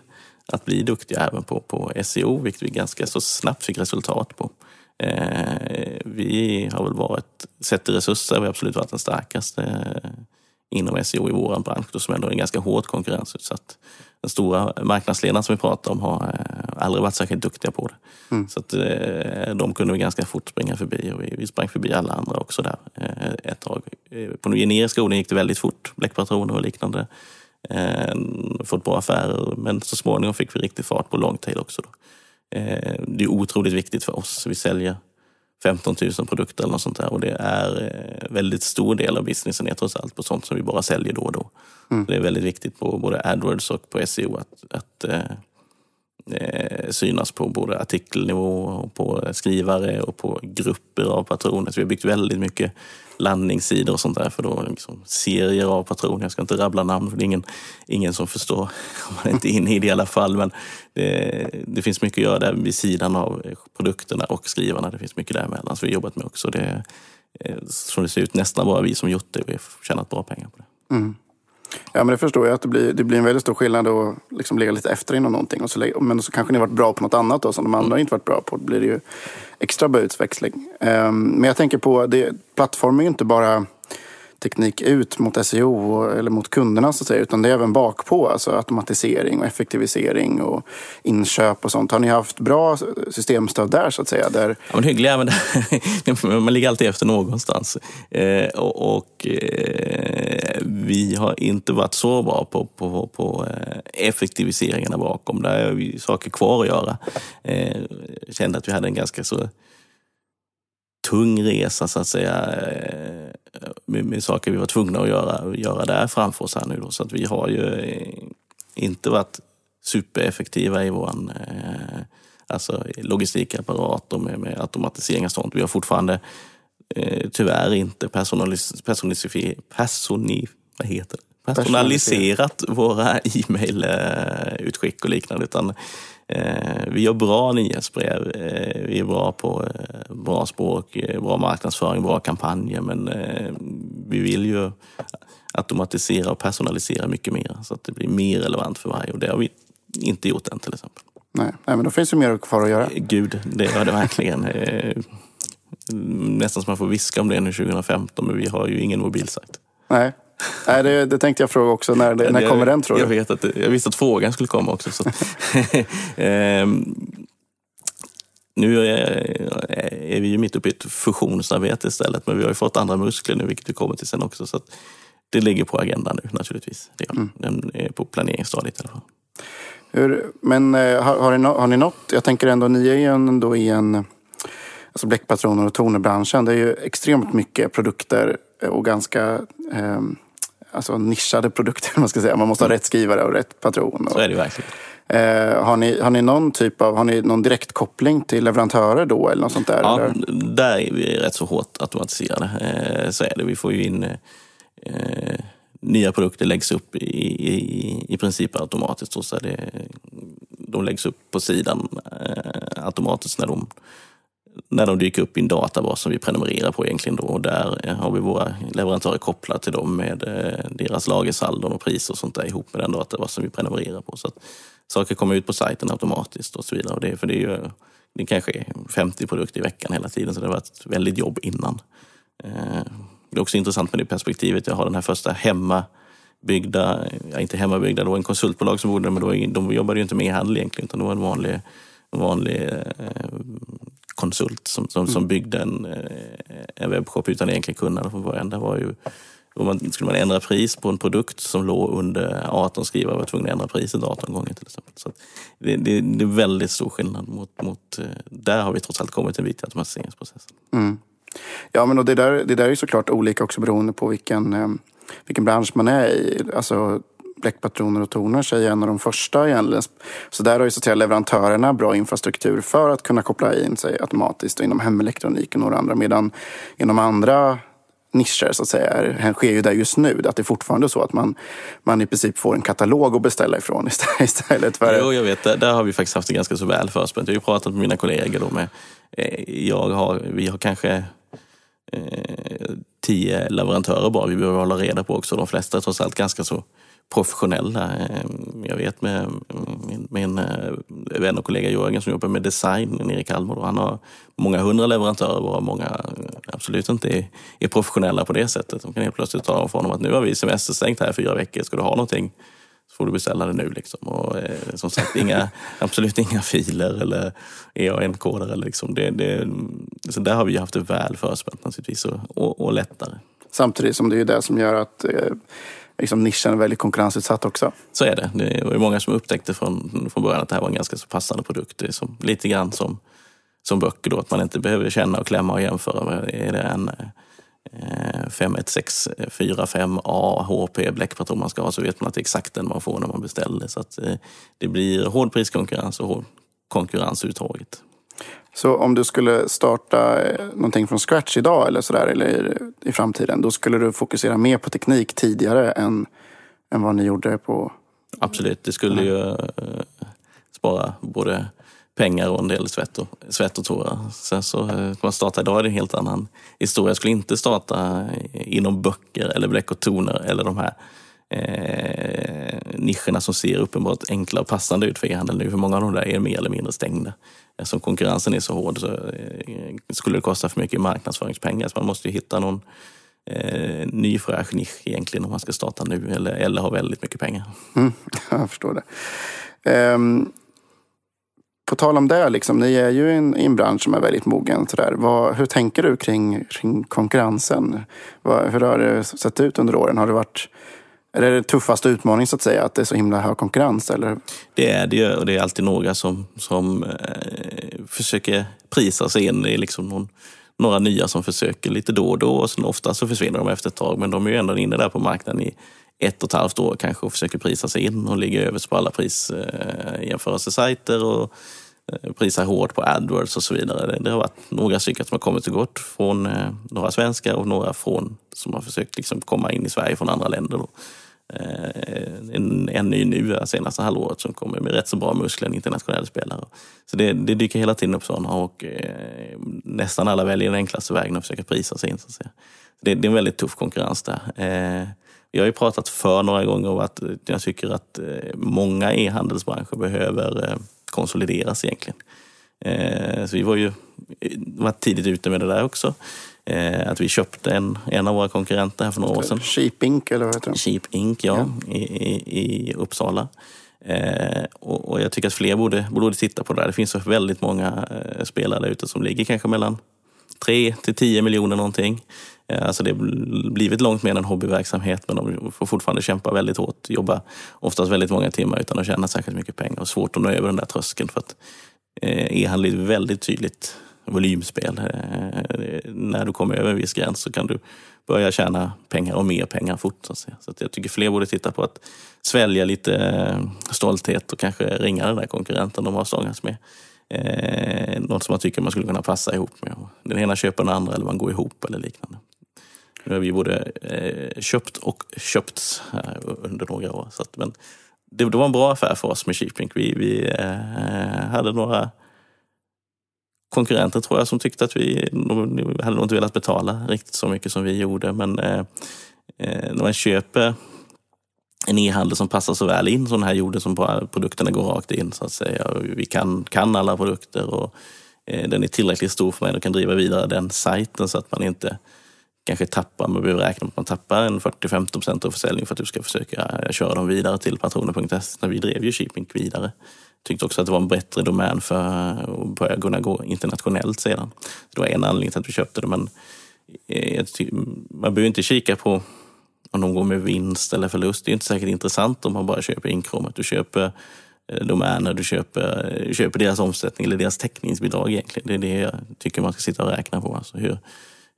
Speaker 2: att bli duktiga även på, på SEO, vilket vi ganska så snabbt fick resultat på, Eh, vi har väl varit, sett till resurser, vi har absolut varit den starkaste eh, inom SEO i vår bransch, då, som ändå är en ganska hårt konkurrensutsatt. Den stora marknadsledaren som vi pratar om har eh, aldrig varit särskilt duktiga på det. Mm. Så att, de kunde vi ganska fort springa förbi och vi, vi sprang förbi alla andra också där ett tag. På den generiska orden gick det väldigt fort, bläckpatroner och liknande. Fått bra affärer, men så småningom fick vi riktig fart på longtail också. Då. Eh, det är otroligt viktigt för oss. Vi säljer 15 000 produkter eller något sånt där och det är eh, väldigt stor del av businessen är trots allt på sånt som vi bara säljer då och då. Mm. Det är väldigt viktigt på både AdWords och på SEO att, att eh, eh, synas på både artikelnivå, och på skrivare och på grupper av patroner. Så vi har byggt väldigt mycket landningssidor och sånt där för då liksom serier av patroner. Jag ska inte rabbla namn för det är ingen, ingen som förstår (laughs) om man är inte är inne i det i alla fall. Men det, det, finns mycket att göra där vid sidan av produkterna och skrivarna. Det finns mycket däremellan som vi har jobbat med också. Det, eh, som det ser ut nästan bara vi som gjort det. Vi har tjänat bra pengar på det.
Speaker 1: Mm. Ja, men det förstår jag. att Det blir, det blir en väldigt stor skillnad att liksom ligga lite efter inom någonting. Och så, men så kanske ni har varit bra på något annat då, som de andra inte varit bra på. Då blir det ju extra bra utväxling. Ehm, men jag tänker på, det, plattform är ju inte bara teknik ut mot SEO eller mot kunderna så att säga, utan det är även bakpå. Alltså automatisering och effektivisering och inköp och sånt. Har ni haft bra systemstöd där så att säga? Där,
Speaker 2: Ja, men hyggliga, men (laughs) man ligger alltid efter någonstans. Eh, och och eh, vi har inte varit så bra på, på, på eh, effektiviseringarna bakom. Där har vi saker kvar att göra. Eh, jag kände att vi hade en ganska så tung resa så att säga. eh, Med, med saker vi var tvungna att göra, göra där framför oss här nu. Då. Så att vi har ju eh, inte varit supereffektiva i vår eh, alltså logistikapparat och med, med automatisering och sånt. Vi har fortfarande eh, tyvärr inte personalis, personi, vad heter det? personaliserat våra e-mailutskick och liknande. Utan, eh, vi gör bra nyhetsbrev, eh, vi är bra på eh, bra språk, eh, bra marknadsföring, bra kampanjer. Men eh, vi vill ju automatisera och personalisera mycket mer så att det blir mer relevant för varje. Och det har vi inte gjort än till exempel.
Speaker 1: nej, nej, men då finns det mer kvar att göra.
Speaker 2: Gud, det gör det verkligen. Eh, Nästan som man får viska om det nu 2015, men vi har ju ingen mobilsajt.
Speaker 1: Nej, nej det, det tänkte jag fråga också. När, när
Speaker 2: Jag-
Speaker 1: kommer den tror du?
Speaker 2: jag, vet att, jag visste att frågan skulle komma också. Så. (laughs) Ehm, nu är, är vi ju mitt uppe i ett fusionsarbete istället, men vi har ju fått andra muskler nu, vilket vi kommer till sen också. Så det ligger på agendan nu naturligtvis. Det
Speaker 1: Mm.
Speaker 2: det. Den är på planeringsstadiet i alla fall.
Speaker 1: Hur, men eh, har, har, ni, har ni nått? Jag tänker ändå, ni är ju ändå i en... Alltså bläckpatroner och tonerbranschen. Det är ju extremt mycket produkter och ganska eh, alltså nischade produkter. (laughs) Man, ska säga. man måste ha rätt skrivare och rätt patron.
Speaker 2: Så
Speaker 1: Och,
Speaker 2: är det verkligen.
Speaker 1: eh, har, ni, har ni någon typ av, har ni någon direktkoppling till leverantörer då? Eller något sånt där?
Speaker 2: Ja,
Speaker 1: eller?
Speaker 2: där är vi rätt så hårt automatiserade. Eh, så är det. Vi får ju in eh, nya produkter läggs upp i, i, i princip automatiskt. Så det, de läggs upp på sidan eh, automatiskt när de, när de dyker upp i en databas som vi prenumererar på egentligen. Då. Och där eh, har vi våra leverantörer kopplade till dem med eh, deras lagersaldon och priser och sånt där ihop med den databas som vi prenumererar på. Så att saker kommer ut på sajten automatiskt och så vidare. Och det, för det är ju det kanske är 50 produkter i veckan hela tiden, så det har varit ett väldigt jobb innan. Eh, det är också intressant med det perspektivet. Jag har den här första hemmabyggda, ja, inte hemmabyggda, det var en konsultbolag som bodde men då, de jobbade ju inte med e-handel egentligen, utan det var en vanlig, en vanlig eh, konsult som, som, som byggde en, eh, en webbshop utan egentligen kunnande från början. Det var ju, om man, skulle man ändra pris på en produkt som låg under 18 skrivare var tvungen att ändra priset 18 gånger till exempel. Så det, det, det är väldigt stor skillnad mot, mot... eh, Där har vi trots allt kommit en bit i automatiseringsprocessen.
Speaker 1: Mm. Ja, men och det, där, det där är såklart olika också beroende på vilken, eh, vilken bransch man är i. Alltså, bläckpatroner och toner är en av de första egentligen. Så där har ju så att säga leverantörerna bra infrastruktur för att kunna koppla in sig automatiskt inom hemelektronik och några andra. Medan inom andra nischer så att säga är, sker ju där just nu. Att det är fortfarande så att man, man i princip får en katalog att beställa ifrån (laughs) istället- för...
Speaker 2: Jo, jag vet. Där, där har vi faktiskt haft det ganska så väl förspänt. Jag har ju pratat med mina kollegor. Då med, eh, jag har, vi har kanske eh, tio leverantörer bara vi behöver hålla reda på också. De flesta är trots allt ganska så professionella. Ehm, jag vet med min, min eh, vän och kollega Jörgen som jobbar med design nere i Kalmar. Då, han har många hundra leverantörer varav många eh, absolut inte är, är professionella på det sättet. De kan helt plötsligt tala om för honom att nu har vi semesterstängt här i fyra veckor. Ska du ha någonting så får du beställa det nu. Liksom. Och, eh, som sagt, inga, (laughs) absolut inga filer eller EAN-koder. Liksom. det, det, så där har vi haft det väl förspänt naturligtvis och, och, och lättare.
Speaker 1: Samtidigt som det är det som gör att eh, liksom nischen är väldigt konkurrensutsatt också.
Speaker 2: Så är det. Det var ju många som upptäckte från, från början att det här var en ganska så passande produkt. Det är som, lite grann som, som böcker då, att man inte behöver känna och klämma och jämföra. Är det en eh, 51645A eh, HP bläckpatron man ska ha så vet man att det är exakt den man får när man beställer. Så att, eh, det blir hård priskonkurrens och hård konkurrens uttaget.
Speaker 1: Så om du skulle starta eh, någonting från scratch idag eller sådär, eller i framtiden, då skulle du fokusera mer på teknik tidigare än, än vad ni gjorde på...
Speaker 2: Absolut, det skulle ju eh, spara både pengar och en del svett och, svett och tårar. Sen så, eh, man startar idag är det en helt annan historia. Jag skulle inte starta inom böcker eller bläck och toner eller de här eh, nischerna som ser uppenbart enkla och passande ut för e-handel nu. För många av de där är mer eller mindre stängda. Eftersom konkurrensen är så hård så eh, skulle det kosta för mycket marknadsföringspengar. Så man måste ju hitta någon eh, ny fräsch nisch egentligen om man ska starta nu eller, eller ha väldigt mycket pengar.
Speaker 1: Mm, (laughs) jag förstår det. Um, på tal om det, liksom, ni är ju i en, en bransch som är väldigt mogen. Sådär. Vad, hur tänker du kring, kring konkurrensen? Vad, hur har det sett ut under åren? Har det varit är det den tuffaste utmaningen så att säga, att det är så himla hög konkurrens? Eller?
Speaker 2: Det är det ju, och det är alltid några som, som eh, försöker prisa sig in. Det är liksom någon, några nya som försöker lite då och då och sen ofta så försvinner de efter ett tag. Men de är ju ändå inne där på marknaden i ett och ett halvt år kanske och försöker prisa sig in och ligger överst på alla prisjämförelsesajter eh, och Eh, prisar hårt på AdWords och så vidare. Det, det har varit några stycken som har kommit och gått från eh, några svenskar och några från som har försökt liksom komma in i Sverige från andra länder. Då. Eh, en, en ny nu senaste halvåret som kommer med rätt så bra muskler, en internationell spelare. Så det, det dyker hela tiden upp sådana och eh, nästan alla väljer den enklaste vägen att försöka prisa sig in. Så att säga. Det, det är en väldigt tuff konkurrens där. Eh, jag har ju pratat för några gånger om att jag tycker att eh, många e-handelsbranscher behöver eh, konsolideras egentligen. Eh, så vi var ju var tidigt ute med det där också. Att vi köpte en, en av våra konkurrenter här för några år sedan.
Speaker 1: Cheap Ink eller vad heter det?
Speaker 2: Cheap Ink, ja, ja. I, i, i, Uppsala. och, och, jag tycker att fler borde, borde titta på det där. Det finns så väldigt många spelare där ute som ligger kanske mellan 3 till 10 miljoner någonting. Eh, alltså det har blivit långt mer än en hobbyverksamhet men de får fortfarande kämpa väldigt hårt, jobba oftast väldigt många timmar utan att tjäna särskilt mycket pengar och svårt att nå över den där tröskeln för att eh, e-handel är ett väldigt tydligt volymspel. Eh, när du kommer över en viss gräns så kan du börja tjäna pengar och mer pengar fort. Så, att säga. så att jag tycker fler borde titta på att svälja lite stolthet och kanske ringa den där konkurrenten de har stångats med eh, något som man tycker man skulle kunna passa ihop med. Den ena köper den andra eller man går ihop eller liknande. Nu har vi både eh, köpt och köpts under några år. Så att, men det, det, var en bra affär för oss med Cheaplink. Vi, vi eh, hade några konkurrenter tror jag som tyckte att vi hade nog inte velat betala riktigt så mycket som vi gjorde. Men eh, eh när man köper en e-handel som passar så väl in som den här gjorde som bara produkterna går rakt in så att säga. Vi kan, kan alla produkter och eh, den är tillräckligt stor för mig och kan driva vidare den sajten så att man inte kanske tappar, man behöver räkna med att man tappar en 40-50 procent av försäljningen för att du ska försöka eh, köra dem vidare till patroner.se. Vi drev ju Sheepink vidare. Tyckte också att det var en bättre domän för att börja kunna gå internationellt sedan. Det var en anledning till att vi köpte det men eh, man behöver inte kika på om de går med vinst eller förlust. Det är inte säkert intressant om man bara köper inkråmet. Du köper eh, domäner, du köper, köper deras omsättning eller deras täckningsbidrag egentligen. Det är det jag tycker man ska sitta och räkna på. Alltså hur,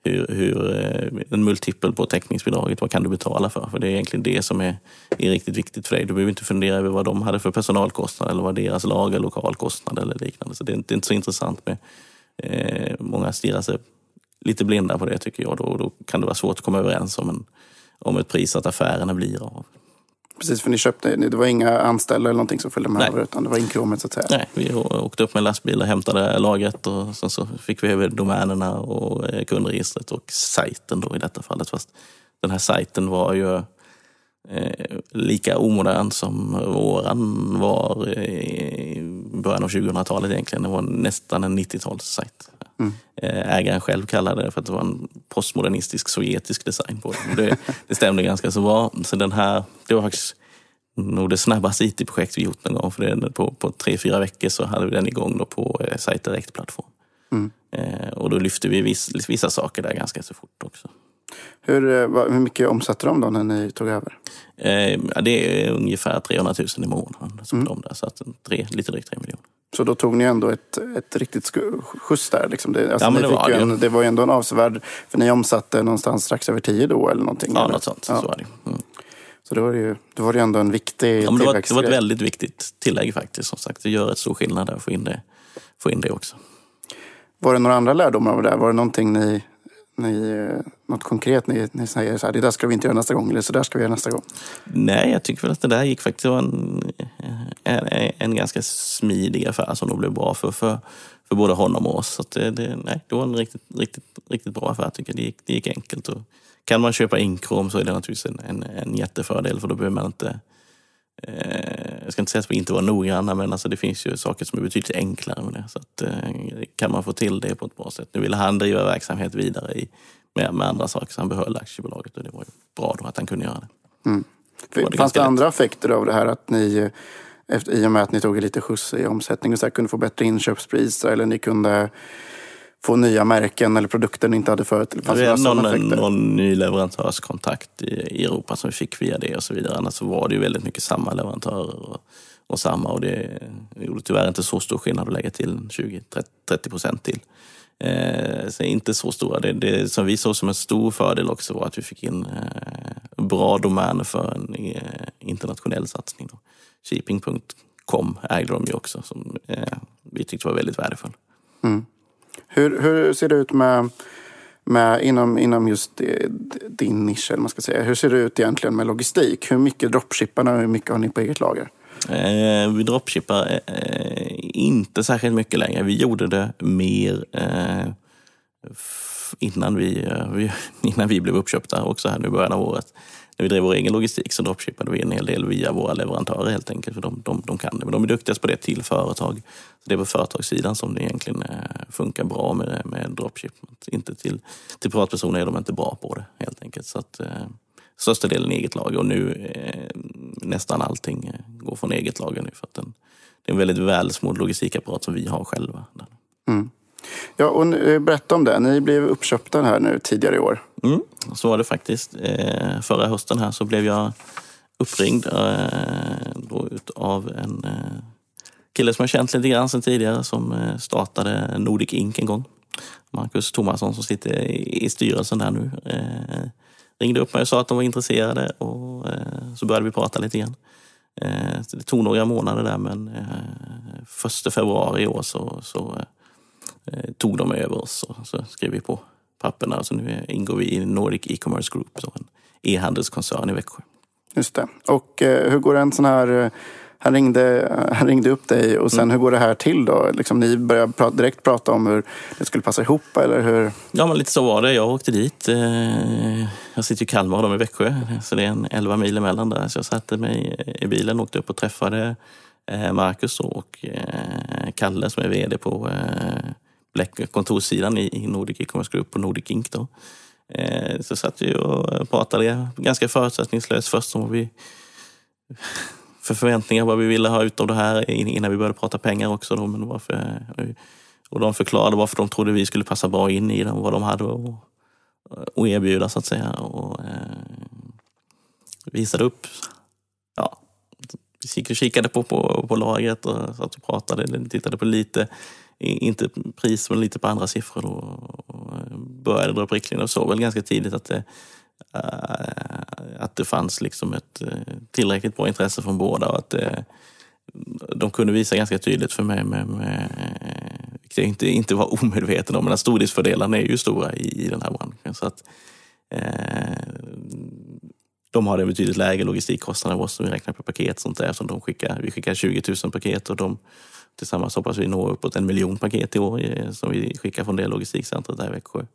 Speaker 2: hur, hur, eh, en multipel på täckningsbidraget, vad kan du betala för? För det är egentligen det som är, är riktigt viktigt för dig. Du behöver inte fundera över vad de hade för personalkostnad eller vad deras lager, lokalkostnad eller liknande. Så det är inte, det är inte så intressant med eh, Många stirrar sig lite blinda på det tycker jag. Då, då kan det vara svårt att komma överens om en om ett pris att affärerna blir av.
Speaker 1: Precis, för ni köpte, det var inga anställda eller någonting som följde med över utan det var inkråmet så att säga?
Speaker 2: Nej, vi åkte upp med lastbil och hämtade lagret och sen så fick vi över domänerna och eh, kundregistret och sajten då i detta fallet. Fast den här sajten var ju eh, lika omodern som våran var i början av 2000-talet egentligen. Det var nästan en 90-talssajt. Mm. Ägaren själv kallade det för att det var en postmodernistisk sovjetisk design på den. Det, det stämde ganska så bra. Så den här, det var faktiskt nog det snabbaste IT-projekt vi gjort någon gång. För det, på, på tre, fyra veckor så hade vi den igång då på eh, Site Direct-plattform. Mm. Eh, och då lyfte vi viss, vissa saker där ganska så fort också.
Speaker 1: Hur, eh, hur mycket omsatte de då när ni tog över?
Speaker 2: Eh, det är ungefär 300 000 i månaden. Som mm. de där, så att tre, lite drygt 3 miljoner.
Speaker 1: Så då tog ni ändå ett, ett riktigt skjuts där. Liksom. Det, alltså, ja, men det, var en, det var ju ändå en avsevärd... För ni omsatte någonstans strax över 10 då eller någonting?
Speaker 2: Ja,
Speaker 1: eller?
Speaker 2: något sånt. Ja. Så var det. Mm.
Speaker 1: Så då var det ju, då var det ändå en viktig
Speaker 2: ja, men det, var, det var ett väldigt viktigt tillägg faktiskt. Som sagt, det gör ett stor skillnad där att få in det, få in det också.
Speaker 1: Var det några andra lärdomar av det? Var det någonting ni ni, eh, något konkret ni, ni säger så här, det där ska vi inte göra nästa gång eller så där ska vi göra nästa gång?
Speaker 2: Nej, jag tycker väl att det där gick faktiskt, det var en, en, en ganska smidig affär som nog blev bra för, för, för både honom och oss. Så det, det, nej, det var en riktigt, riktigt, riktigt bra affär tycker jag. Det gick, det gick enkelt. Och kan man köpa inkrom så är det naturligtvis en, en, en jättefördel för då behöver man inte eh, jag ska inte säga att vi inte var noggranna, men alltså det finns ju saker som är betydligt enklare med det. Så att, eh, kan man få till det på ett bra sätt. Nu ville han driva verksamhet vidare i, med, med andra saker, så han behöll aktiebolaget och det var ju bra då att han kunde göra det.
Speaker 1: Mm. det Fanns det andra effekter av det här? Att ni, efter, i och med att ni tog lite skjuts i omsättning, så här, kunde få bättre inköpspriser eller ni kunde få nya märken eller produkter ni inte hade förut?
Speaker 2: Fanns det någon, någon ny leverantörskontakt i, i Europa som vi fick via det och så vidare. Annars så var det ju väldigt mycket samma leverantörer och, och samma och det gjorde tyvärr inte så stor skillnad att lägga till 20-30 procent till. Eh, så inte så stora. Det, det, som vi såg som en stor fördel också var att vi fick in eh, bra domäner för en eh, internationell satsning. Shipping.com ägde de ju också som eh, vi tyckte var väldigt värdefull. Mm.
Speaker 1: Hur, hur ser det ut med, med inom, inom just eh, din nisch? Eller man ska säga. Hur ser det ut egentligen med logistik? Hur mycket dropshippar och hur mycket har ni på eget lager?
Speaker 2: Eh, vi dropshippar eh, eh inte särskilt mycket längre. Vi gjorde det mer eh, innan, vi, eh, (laughs) innan vi blev uppköpta också här nu i början av året. När vi drev vår egen logistik så dropshippade vi en hel del via våra leverantörer helt enkelt. För de, de, de kan det. Men de är duktigast på det till företag. Så det är på företagssidan som det egentligen eh, funkar bra med, med dropshipment. Inte till, till privatpersoner är de inte bra på det helt enkelt. Så att, eh, största delen eget lager och nu eh, nästan allting eh, går från eget lager nu. För att den, det är en väldigt välsmord logistikapparat som vi har själva. Mm.
Speaker 1: Ja, och eh, berätta om det. Ni blev uppköpta här nu tidigare i år.
Speaker 2: Mm, så var det faktiskt. Eh, förra hösten här så blev jag uppringd eh, då av en kille som jag känt lite grann sedan tidigare som startade Nordic Ink en gång. Marcus Thomasson som sitter i, styrelsen där nu. Ringde upp mig och sa att de var intresserade och så började vi prata lite grann. Det tog några månader där men eh, första februari i år så, så tog de över oss och så skrev vi på papperna. Så nu ingår vi i Nordic E-commerce Group, en e-handelskoncern i Växjö.
Speaker 1: Just det. Och eh, hur går en sån här eh, han ringde, han ringde upp dig och sen mm. hur går det här till då? Liksom, ni började prata, direkt prata om hur det skulle passa ihop eller hur?
Speaker 2: Ja men lite så var det. Jag åkte dit. Eh, jag sitter i Kalmar och de i Växjö så det är en 11 mil emellan där. Så jag satte mig i bilen, åkte upp och träffade eh, Marcus och eh, Kalle som är VD på kontorssidan i Nordic E-commerce Group på Nordic Inc. Då. Eh, så satt vi och pratade ganska förutsättningslöst först om vi för förväntningar vad vi ville ha ut av det här innan vi började prata pengar också. Då, men varför, och de förklarade varför de trodde vi skulle passa bra in i det vad de hade att erbjuda så att säga. Och, eh, visade upp. Ja, vi gick och kikade på, på, på lagret och satt och pratade, tittade på lite, inte pris men lite på andra siffror. Och, och började dra upp riktlinjer och såg väl ganska tidigt att det, eh, att det fanns liksom ett eh, tillräckligt bra intresse från båda och att det, de kunde visa ganska tydligt för mig, med, med, vilket jag inte, inte var omedveten om, men att stordriftsfördelarna är ju stora i, i den här branschen. Så att, eh, de har en betydligt lägre logistikkostnad än oss som vi räknar på paket. Sånt där, som de skickar, vi skickar 20 000 paket och de tillsammans hoppas vi nå uppåt en miljon paket i år som vi skickar från det logistikcentret där i Växjö.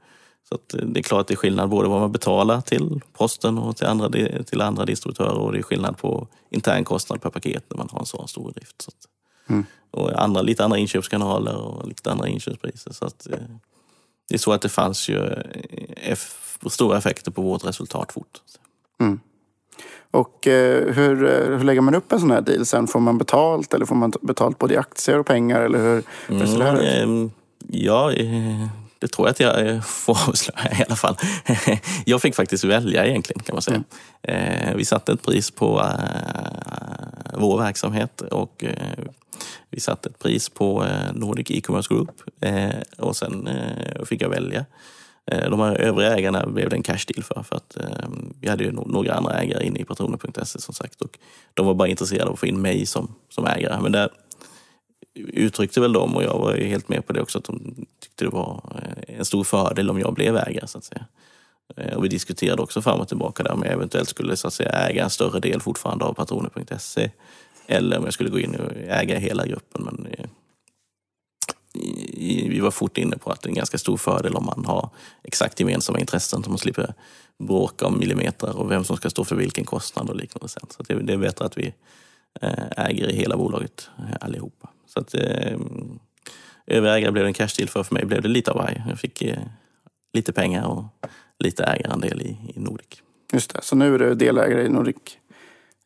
Speaker 2: Så eh, det är klart att det är skillnad både vad man betalar till posten och till andra, till andra distributörer och det är skillnad på internkostnad per paket när man har en sån stor drift. Så mm. Och andra, lite andra inköpskanaler och lite andra inköpspriser. Så att, eh, det är så att det fanns ju eh, stora effekter på vårt resultat fort. Mm.
Speaker 1: Och hur, hur lägger man upp en sån här deal sen? Får man betalt eller får man betalt både i aktier och pengar? Eller hur, hur ser det här ut?
Speaker 2: Mm, ja, det tror jag att jag eh, får avslöja i alla fall. (laughs) Jag fick faktiskt välja egentligen kan man säga. Mm. Vi satte ett pris på vår verksamhet och vi satte ett pris på Nordic E-commerce Group och sen fick jag välja. Eh, de här övriga ägarna blev det en cash deal för. för att ehm, vi hade ju några andra ägare inne i patroner.se som sagt. Och de var bara intresserade av att få in mig som, som ägare. Men där uttryckte väl de och jag var ju helt med på det också att de tyckte det var eh, en stor fördel om jag blev ägare så att säga. Eh, och vi diskuterade också fram och tillbaka där om jag eventuellt skulle så att säga, äga en större del fortfarande av patroner.se eller om jag skulle gå in och äga hela gruppen. Men eh, vi var fort inne på att det är en ganska stor fördel om man har exakt gemensamma intressen så man slipper bråka om millimeter och vem som ska stå för vilken kostnad och liknande. Sen. Så det, är bättre att vi äger i hela bolaget allihopa. Så att, överägare blev det en cash deal för. För mig blev det lite av varje. Jag fick lite pengar och lite ägarandel i, i Nordic.
Speaker 1: Just det, så nu är du delägare i Nordic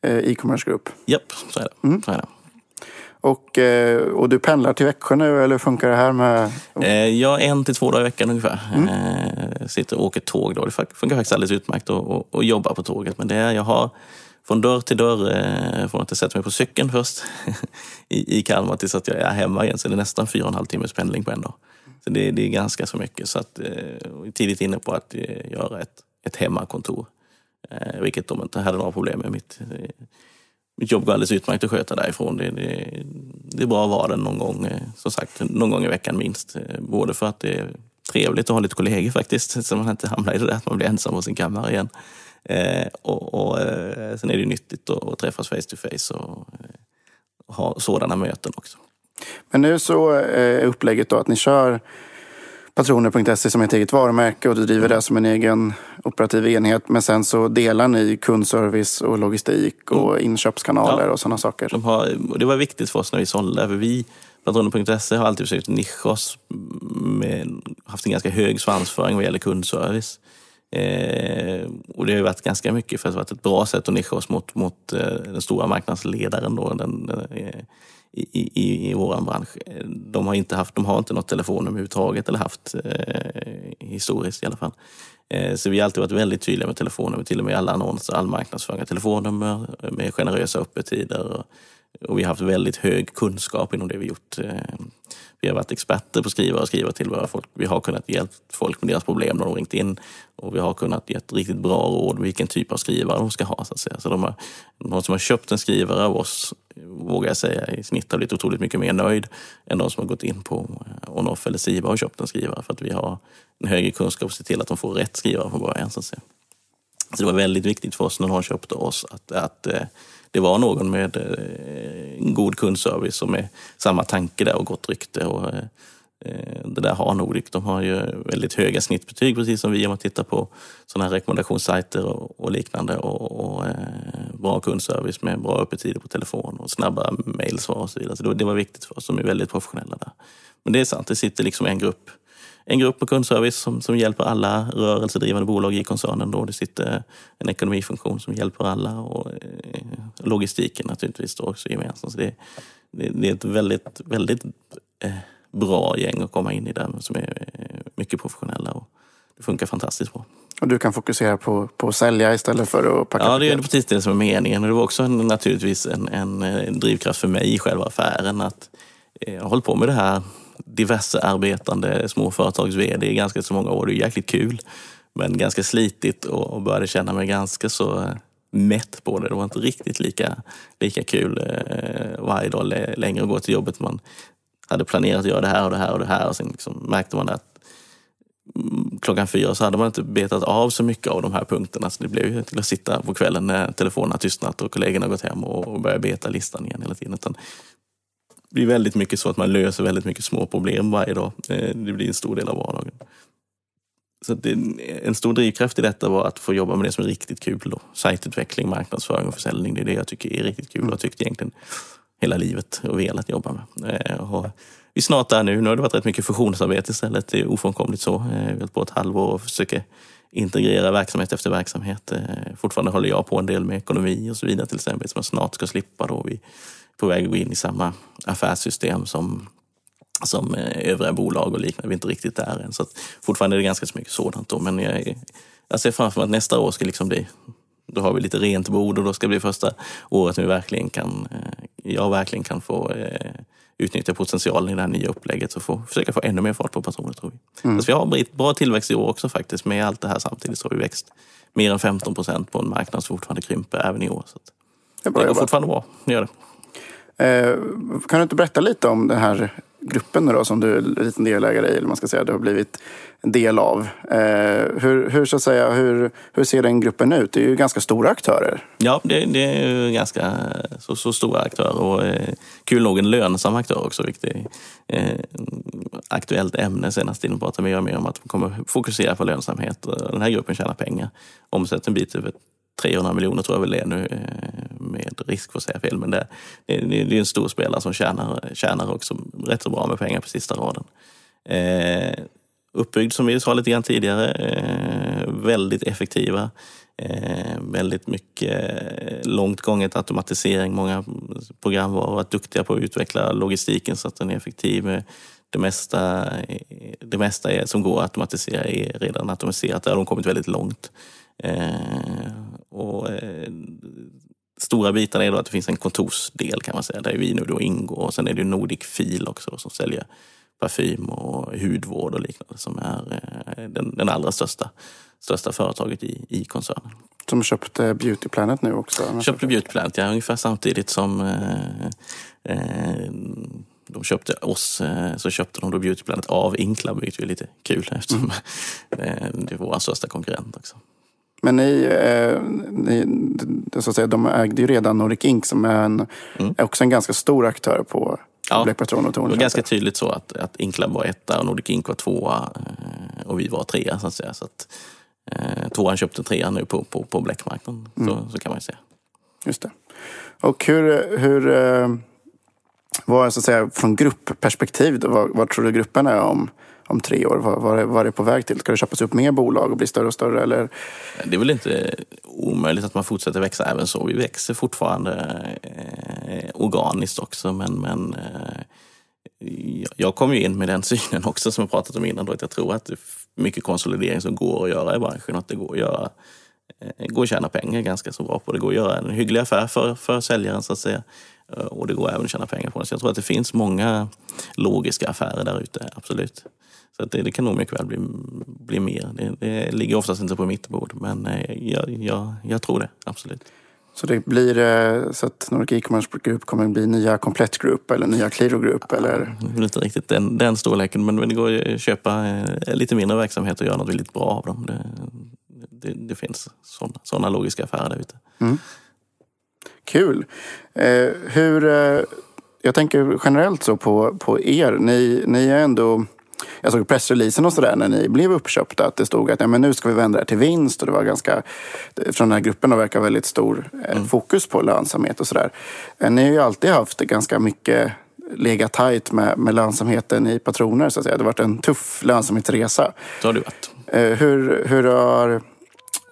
Speaker 1: eh, e-commerce group?
Speaker 2: Japp, så är det. Mm. Så är det.
Speaker 1: Och, eh, och du pendlar till Växjö nu eller funkar det här med?
Speaker 2: Eh, ja, en till två dagar i veckan ungefär. Mm. Eh, sitter och åker tåg då. Det funkar faktiskt alldeles utmärkt att, att jobba på tåget. Men det är, jag har från dörr till dörr, från att jag sätter mig på cykeln först (laughs) i, i Kalmar tills att jag är hemma igen, så det är nästan fyra och en halv timmes pendling på en dag. Så det, det är ganska så mycket. Så att, eh, tidigt inne på att göra ett, ett hemmakontor. Eh, vilket de inte hade några problem med. Mitt, mitt jobb går alldeles utmärkt att sköta därifrån. Det, det, det är bra att vara där någon gång, eh, som sagt, någon gång i veckan minst. Eh, både för att det är trevligt att ha lite kollegor faktiskt, (laughs) så man inte hamnar i det där att man blir ensam på sin kammare igen. Eh, och, och eh, sen är det nyttigt att, att träffas face to face och, och ha sådana möten också.
Speaker 1: Men nu så är upplägget då att ni kör patroner.se som ett eget varumärke och du driver det som en egen operativ enhet. Men sen så delar ni kundservice och logistik och mm. inköpskanaler ja. och sådana saker.
Speaker 2: De har, det var viktigt för oss när vi sålde. För vi, patroner.se har alltid försökt nischa oss med, haft en ganska hög svansföring vad gäller kundservice. Eh, och det har varit ganska mycket för att det har varit ett bra sätt att nischa oss mot, mot eh, den stora marknadsledaren. Då, den, eh, i, i, i vår bransch. De har inte haft, de har inte något telefonnummer överhuvudtaget eller haft eh, historiskt i alla fall. Eh, så vi har alltid varit väldigt tydliga med telefonnummer, till och med alla annonser, all marknadsföring, telefonnummer med generösa öppettider. Och, och vi har haft väldigt hög kunskap inom det vi gjort. Eh, vi har varit experter på att skriva och skriva till våra folk. Vi har kunnat hjälpa folk med deras problem när de ringt in. Och vi har kunnat ge ett riktigt bra råd vilken typ av skrivare de ska ha. Så att säga. Så de, har, de som har köpt en skrivare av oss, vågar jag säga, i snitt har blivit otroligt mycket mer nöjd än de som har gått in på eh, Onoff eller Siva och köpt en skrivare. För att vi har en högre kunskap och ser till att de får rätt skrivare från början. Så, att säga. så det var väldigt viktigt för oss när de köpte oss att, att eh, det var någon med eh, god kundservice och med samma tanke där och gott rykte. Och, Eh, det där har Nordic. De har ju väldigt höga snittbetyg precis som vi om man tittar på sådana här rekommendationssajter och, och liknande. Och, och eh, bra kundservice med bra öppettider på telefon och snabba mejlsvar och så vidare. Så det, det var viktigt för oss. De är väldigt professionella där. Men det är sant, det sitter liksom en grupp en grupp på kundservice som, som hjälper alla rörelsedrivande bolag i koncernen. Då. Det sitter en ekonomifunktion som hjälper alla och eh, logistiken naturligtvis då också gemensamt. Så det, det, det, är ett väldigt, väldigt eh, bra gäng att komma in i där som är eh, mycket professionella och det funkar fantastiskt bra.
Speaker 1: Och du kan fokusera på, på att sälja istället för att packa
Speaker 2: Ja, det är precis det som är meningen. Och det var också en, naturligtvis en, en, en drivkraft för mig i själva affären. att Jag har hållit på med det här diverse arbetande småföretags-vd i ganska så många år. Det är jäkligt kul, men ganska slitigt och började känna mig ganska så mätt på det. Det var inte riktigt lika, lika kul eh, varje dag längre att gå till jobbet. Man hade planerat att göra det här och det här och det här och sen liksom märkte man att mm, klockan fyra så hade man inte betat av så mycket av de här punkterna. Så det blev ju till att sitta på kvällen när telefonen har tystnat och kollegorna har gått hem och börja beta listan igen hela tiden. Utan blir väldigt mycket så att man löser väldigt mycket små problem varje dag. Eh, det blir en stor del av vardagen. Så det, en stor drivkraft i detta var att få jobba med det som är riktigt kul. Då. Sajtutveckling, marknadsföring och försäljning. Det är det jag tycker är riktigt kul och har tyckt egentligen hela livet och velat jobba med. Eh, och vi är snart där nu. Nu har det varit rätt mycket fusionsarbete istället. Det är ofrånkomligt så. Eh, vi har hållit på ett halvår och försöker integrera verksamhet efter verksamhet. Eh, fortfarande håller jag på en del med ekonomi och så vidare till exempel som jag snart ska slippa. Då. Vi är på väg att gå in i samma affärssystem som, som eh, övriga bolag och liknande. Vi är inte riktigt där än. Så fortfarande är det ganska så mycket sådant. Då. Men jag, jag ser framför mig att nästa år ska liksom bli då har vi lite rent bord och då ska det bli första året vi verkligen kan, eh, jag verkligen kan få eh, utnyttja potentialen i det här nya upplägget och få, försöka få ännu mer fart på patroner tror vi. Mm. Så vi har bra tillväxt i år också faktiskt. Med allt det här samtidigt så har vi växt mer än 15 procent på en marknad som fortfarande krymper även i år. Så det, det går fortfarande bra. Det gör det.
Speaker 1: Eh, kan du inte berätta lite om den här gruppen nu då, som du är en liten delägare i, eller man ska säga, du har blivit en del av. Eh, hur, hur, så att säga, hur, hur ser den gruppen ut? Det är ju ganska stora aktörer.
Speaker 2: Ja, det, det är ju ganska så, så stora aktörer och eh, kul nog en lönsam aktör också, vilket är eh, aktuellt ämne senaste tiden. pratar mer och mer om att vi kommer fokusera på lönsamhet. Den här gruppen tjänar pengar, omsätter en bit över 300 miljoner tror jag väl det är nu eh, med risk för att säga fel. Men det, det, det är en stor spelare som tjänar, tjänar också rätt så bra med pengar på sista raden. Eh, uppbyggd som vi sa lite grann tidigare, eh, väldigt effektiva. Eh, väldigt mycket eh, långt gånget automatisering, många programvaror, varit duktiga på att utveckla logistiken så att den är effektiv. Det mesta, eh, det mesta är, som går att automatisera är redan automatiserat. Där har de kommit väldigt långt. Eh, och, eh, stora bitar är då att det finns en kontorsdel kan man säga, där vi nu då ingår. Och sen är det Nordic Fil också då, som säljer parfym och hudvård och liknande som är eh, den, den allra största, största företaget i, i koncernen.
Speaker 1: Som köpte Beauty Planet nu också?
Speaker 2: Köpte Beauty Planet, ja. Ungefär samtidigt som eh, eh, de köpte oss, eh, så köpte de då Beauty Planet av Inkla, vilket är lite kul eftersom mm. det är vår största konkurrent också.
Speaker 1: Men ni, eh, ni, så att säga, de ägde ju redan Nordic Ink som är, en, mm. är också en ganska stor aktör på ja, Black Patron och Torn.
Speaker 2: Det var ganska tydligt så att, att Inklab var etta och Nordic Ink var tvåa eh, och vi var trea så att säga. Så att, eh, tvåan köpte trean nu på, på, på Blackmarknaden. Mm. Så, så kan man ju säga.
Speaker 1: Just det. Och hur, hur eh, vad, så att säga, från gruppperspektiv, vad, vad tror du gruppen är om om tre år? Vad, vad, är det på väg till? Ska det köpas upp mer bolag och bli större och större? Eller?
Speaker 2: Det är väl inte omöjligt att man fortsätter växa även så. Vi växer fortfarande eh, organiskt också men, men eh, jag kom ju in med den (laughs) synen också som jag pratat om innan. Då, att jag tror att det är mycket konsolidering som går att göra i branschen. Att det går att göra eh, går att tjäna pengar ganska så bra på. Det går att göra en hygglig affär för, för säljaren så att säga. Eh, och det går även att tjäna pengar på det. Så jag tror att det finns många logiska affärer där ute, absolut. Så det, det, kan nog mycket väl bli, bli mer. Det, det ligger oftast inte på mitt bord, men eh, jag, jag, jag tror det, absolut.
Speaker 1: Så det blir eh, så att Nordic E-commerce Group kommer att bli nya Komplett Group eller nya Qliro Group? Eller?
Speaker 2: Ja, inte riktigt den, den storleken, men det går att köpa lite mindre verksamhet och göra något väldigt bra av dem. Det, det, det finns sådana, sådana logiska affärer där ute. Mm.
Speaker 1: Kul. Eh, hur, eh, jag tänker generellt så på, på er. Ni, ni är ändå... Jag såg pressreleasen och sådär när ni blev uppköpta att det stod att ja, men nu ska vi vända det till vinst och det var ganska från den här gruppen verkar väldigt stor eh, mm. fokus på lönsamhet och sådär. Eh, ni har ju alltid haft ganska mycket legat tajt med, med lönsamheten i patroner så att säga. Det har varit en tuff lönsamhetsresa.
Speaker 2: Så har det varit.
Speaker 1: Eh, hur, hur har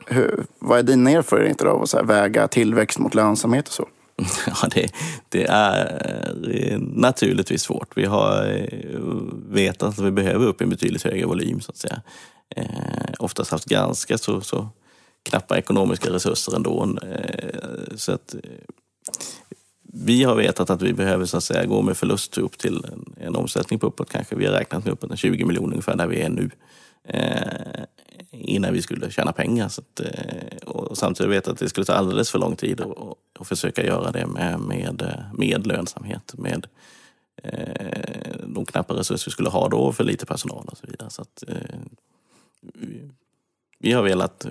Speaker 1: hur, vad är dina erfarenheter av att så väga tillväxt mot lönsamhet och så? (laughs)
Speaker 2: Ja, det, det, är naturligtvis svårt. Vi har eh, vetat att vi behöver upp en betydligt högre volym så att säga. Eh, oftast haft ganska så, så knappa ekonomiska resurser ändå. Eh, så att, eh, vi har vetat att vi behöver så att säga, gå med förlust upp till en, en omsättning på uppåt kanske. Vi har räknat med uppåt 20 miljoner ungefär där vi är nu. Eh, innan vi skulle tjäna pengar. Så att, eh, och samtidigt vet jag att det skulle ta alldeles för lång tid att, försöka göra det med, med, med lönsamhet. Med eh, de knappa resurser vi skulle ha då för lite personal och så vidare. Så att, eh, vi, vi, har velat,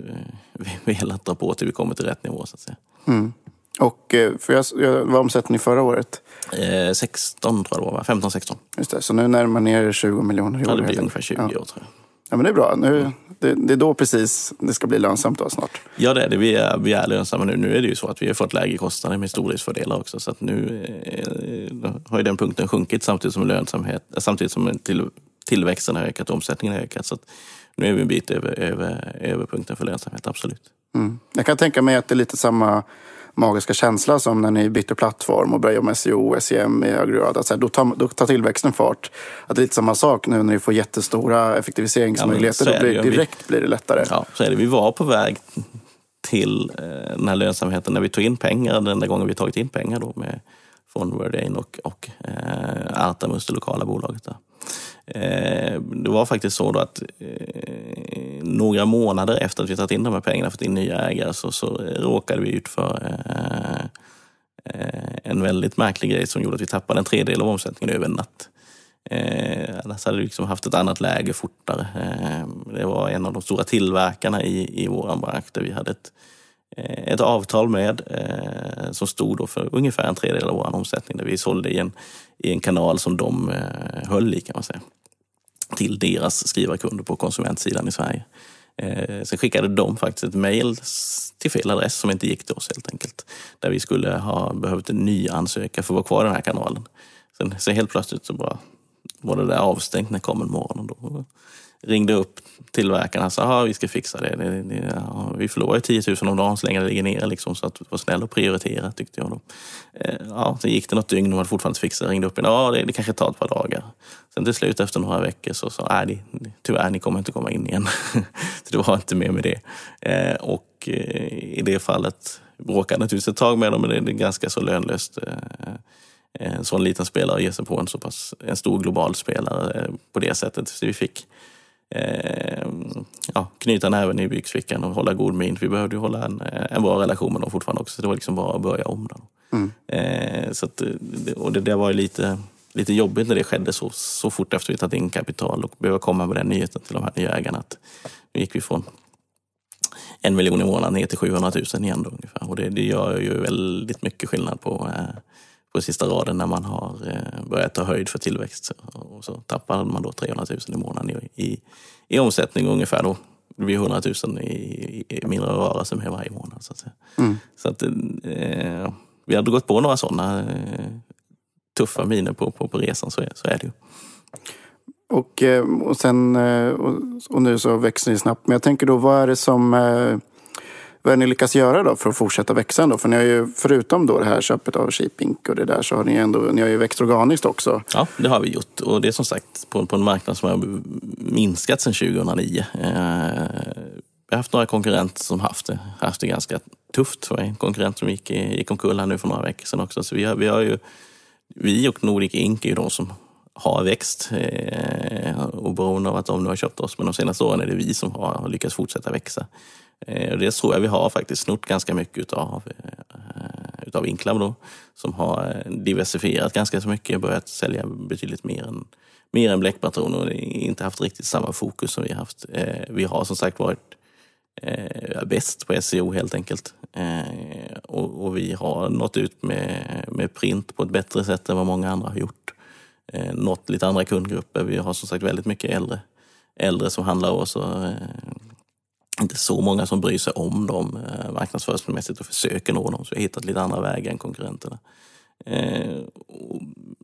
Speaker 2: (laughs) vi velat dra på till vi kommer till rätt nivå så att säga. Mm.
Speaker 1: Och för jag, jag, vad omsätter ni förra året?
Speaker 2: Eh, 16 tror jag det var, 15-16.
Speaker 1: Just det, så nu närmar ni er 20 miljoner i år?
Speaker 2: Ja, det blir ungefär 20 ja. år tror jag.
Speaker 1: Ja, men det är bra. Nu, det, det, är då precis det ska bli lönsamt då snart.
Speaker 2: Ja, det är det. Vi är, vi är lönsamma nu. Nu är det ju så att vi har fått lägre kostnader med stordriftsfördelar också. Så att nu eh, har ju den punkten sjunkit samtidigt som, lönsamhet, samtidigt som till, tillväxten har ökat och omsättningen har ökat. Så att nu är vi en bit över, över, över punkten för lönsamhet, absolut.
Speaker 1: Mm. Jag kan tänka mig att det är lite samma magiska känsla som när ni bytte plattform och började jobba med SEO och SEM i högre grad. Alltså, då, tar, då tar tillväxten fart. Att det är lite samma sak nu när ni får jättestora effektiviseringsmöjligheter. Ja, blir, direkt blir det lättare.
Speaker 2: Ja, så är det. Vi var på väg till eh, den här lönsamheten när vi tog in pengar, den enda gången vi tagit in pengar då med från Wordain och, och eh, Artamus, det lokala bolaget. Där. Eh, det var faktiskt så då att eh, några månader efter att vi tagit in de här pengarna, fått in nya ägare, så, så råkade vi ut för eh, eh, en väldigt märklig grej som gjorde att vi tappade en tredjedel av omsättningen över en natt. Eh, annars hade vi liksom haft ett annat läge fortare. Eh, det var en av de stora tillverkarna i, i vår bransch där vi hade ett, Eh, ett avtal med eh, som stod då för ungefär en tredjedel av vår omsättning. Där vi sålde i en, i en kanal som de eh, höll i kan man säga. Till deras skrivarkunder på konsumentsidan i Sverige. Eh, sen skickade de faktiskt ett mejl till fel adress som inte gick till oss helt enkelt. Där vi skulle ha behövt en ny ansöka för att vara kvar i den här kanalen. Sen, sen helt plötsligt så bara var det där avstängt när det kom en morgon. Och då ringde upp tillverkarna och sa att vi ska fixa det. det, det ja, vi förlorar 10 000 om dagen så länge det ligger nere. Liksom, så att var snäll och prioritera tyckte jag. Då. Eh, ja, sen gick det något dygn och de hade fortfarande inte fixat det. Ringde upp och Ja, det, det kanske tar ett par dagar. Sen till slut efter några veckor så sa de tyvärr, ni kommer inte komma in igen. (laughs) så det var inte mer med det. Eh, och eh, i det fallet bråkade naturligtvis ett tag med dem, men det är ganska så lönlöst en sån liten spelare ger sig på en så pass en stor global spelare på det sättet. Så vi fick eh, ja, knyta näven i byxfickan och hålla god min. Vi behövde ju hålla en, en bra relation med dem fortfarande också. Så det var liksom bara att börja om. Då. Mm. Eh, så att, och det, det var ju lite, lite jobbigt när det skedde så, så fort efter vi tagit in kapital och behöva komma med den nyheten till de här nya ägarna. Att nu gick vi från en miljon i månaden ner till 700 000 igen då ungefär. Och det, det gör ju väldigt mycket skillnad på eh, på sista raden när man har eh, börjat ta höjd för tillväxt. Och så tappar man då 300 000 i månaden i, i, i omsättning ungefär då. Det blir 100 000 i, i mindre rörelse med varje månad. Så att. Mm. Så att eh, vi hade gått på några sådana eh, tuffa miner på, på, på resan, så är, så är det ju.
Speaker 1: Och, eh, och, sen, eh, och nu så växer ni snabbt. Men jag tänker då, vad är det som vad har ni lyckats göra då för att fortsätta växa ändå? För ni har ju förutom då det här köpet av Sheepink och det där så har ni ändå ni har ju växt organiskt också.
Speaker 2: Ja, det har vi gjort. Och det är som sagt på, på en marknad som har minskat sedan 2009. Eh, vi har haft några konkurrenter som haft det, haft det ganska tufft. Det var en konkurrent som gick, gick omkull här nu för några veckor sedan också. Så vi har, vi har ju, vi och Nordic Ink är ju de som har växt. Eh, oberoende av att de nu har köpt oss. Men de senaste åren är det vi som har lyckats fortsätta växa. Eh, det tror jag vi har faktiskt snott ganska mycket utav, eh, utav Inclab då, som har eh, diversifierat ganska så mycket, börjat sälja betydligt mer än, mer än bläckpatroner och inte haft riktigt samma fokus som vi har haft. Eh, vi har som sagt varit eh, bäst på SEO helt enkelt. Och, och, vi har nått ut med, med print på ett bättre sätt än vad många andra har gjort. Nått lite andra kundgrupper. Vi har som sagt väldigt mycket äldre, äldre som handlar oss oss inte så många som bryr sig om dem eh, marknadsföringsmässigt och försöker nå dem. Så vi har hittat lite andra vägar än konkurrenterna. Eh,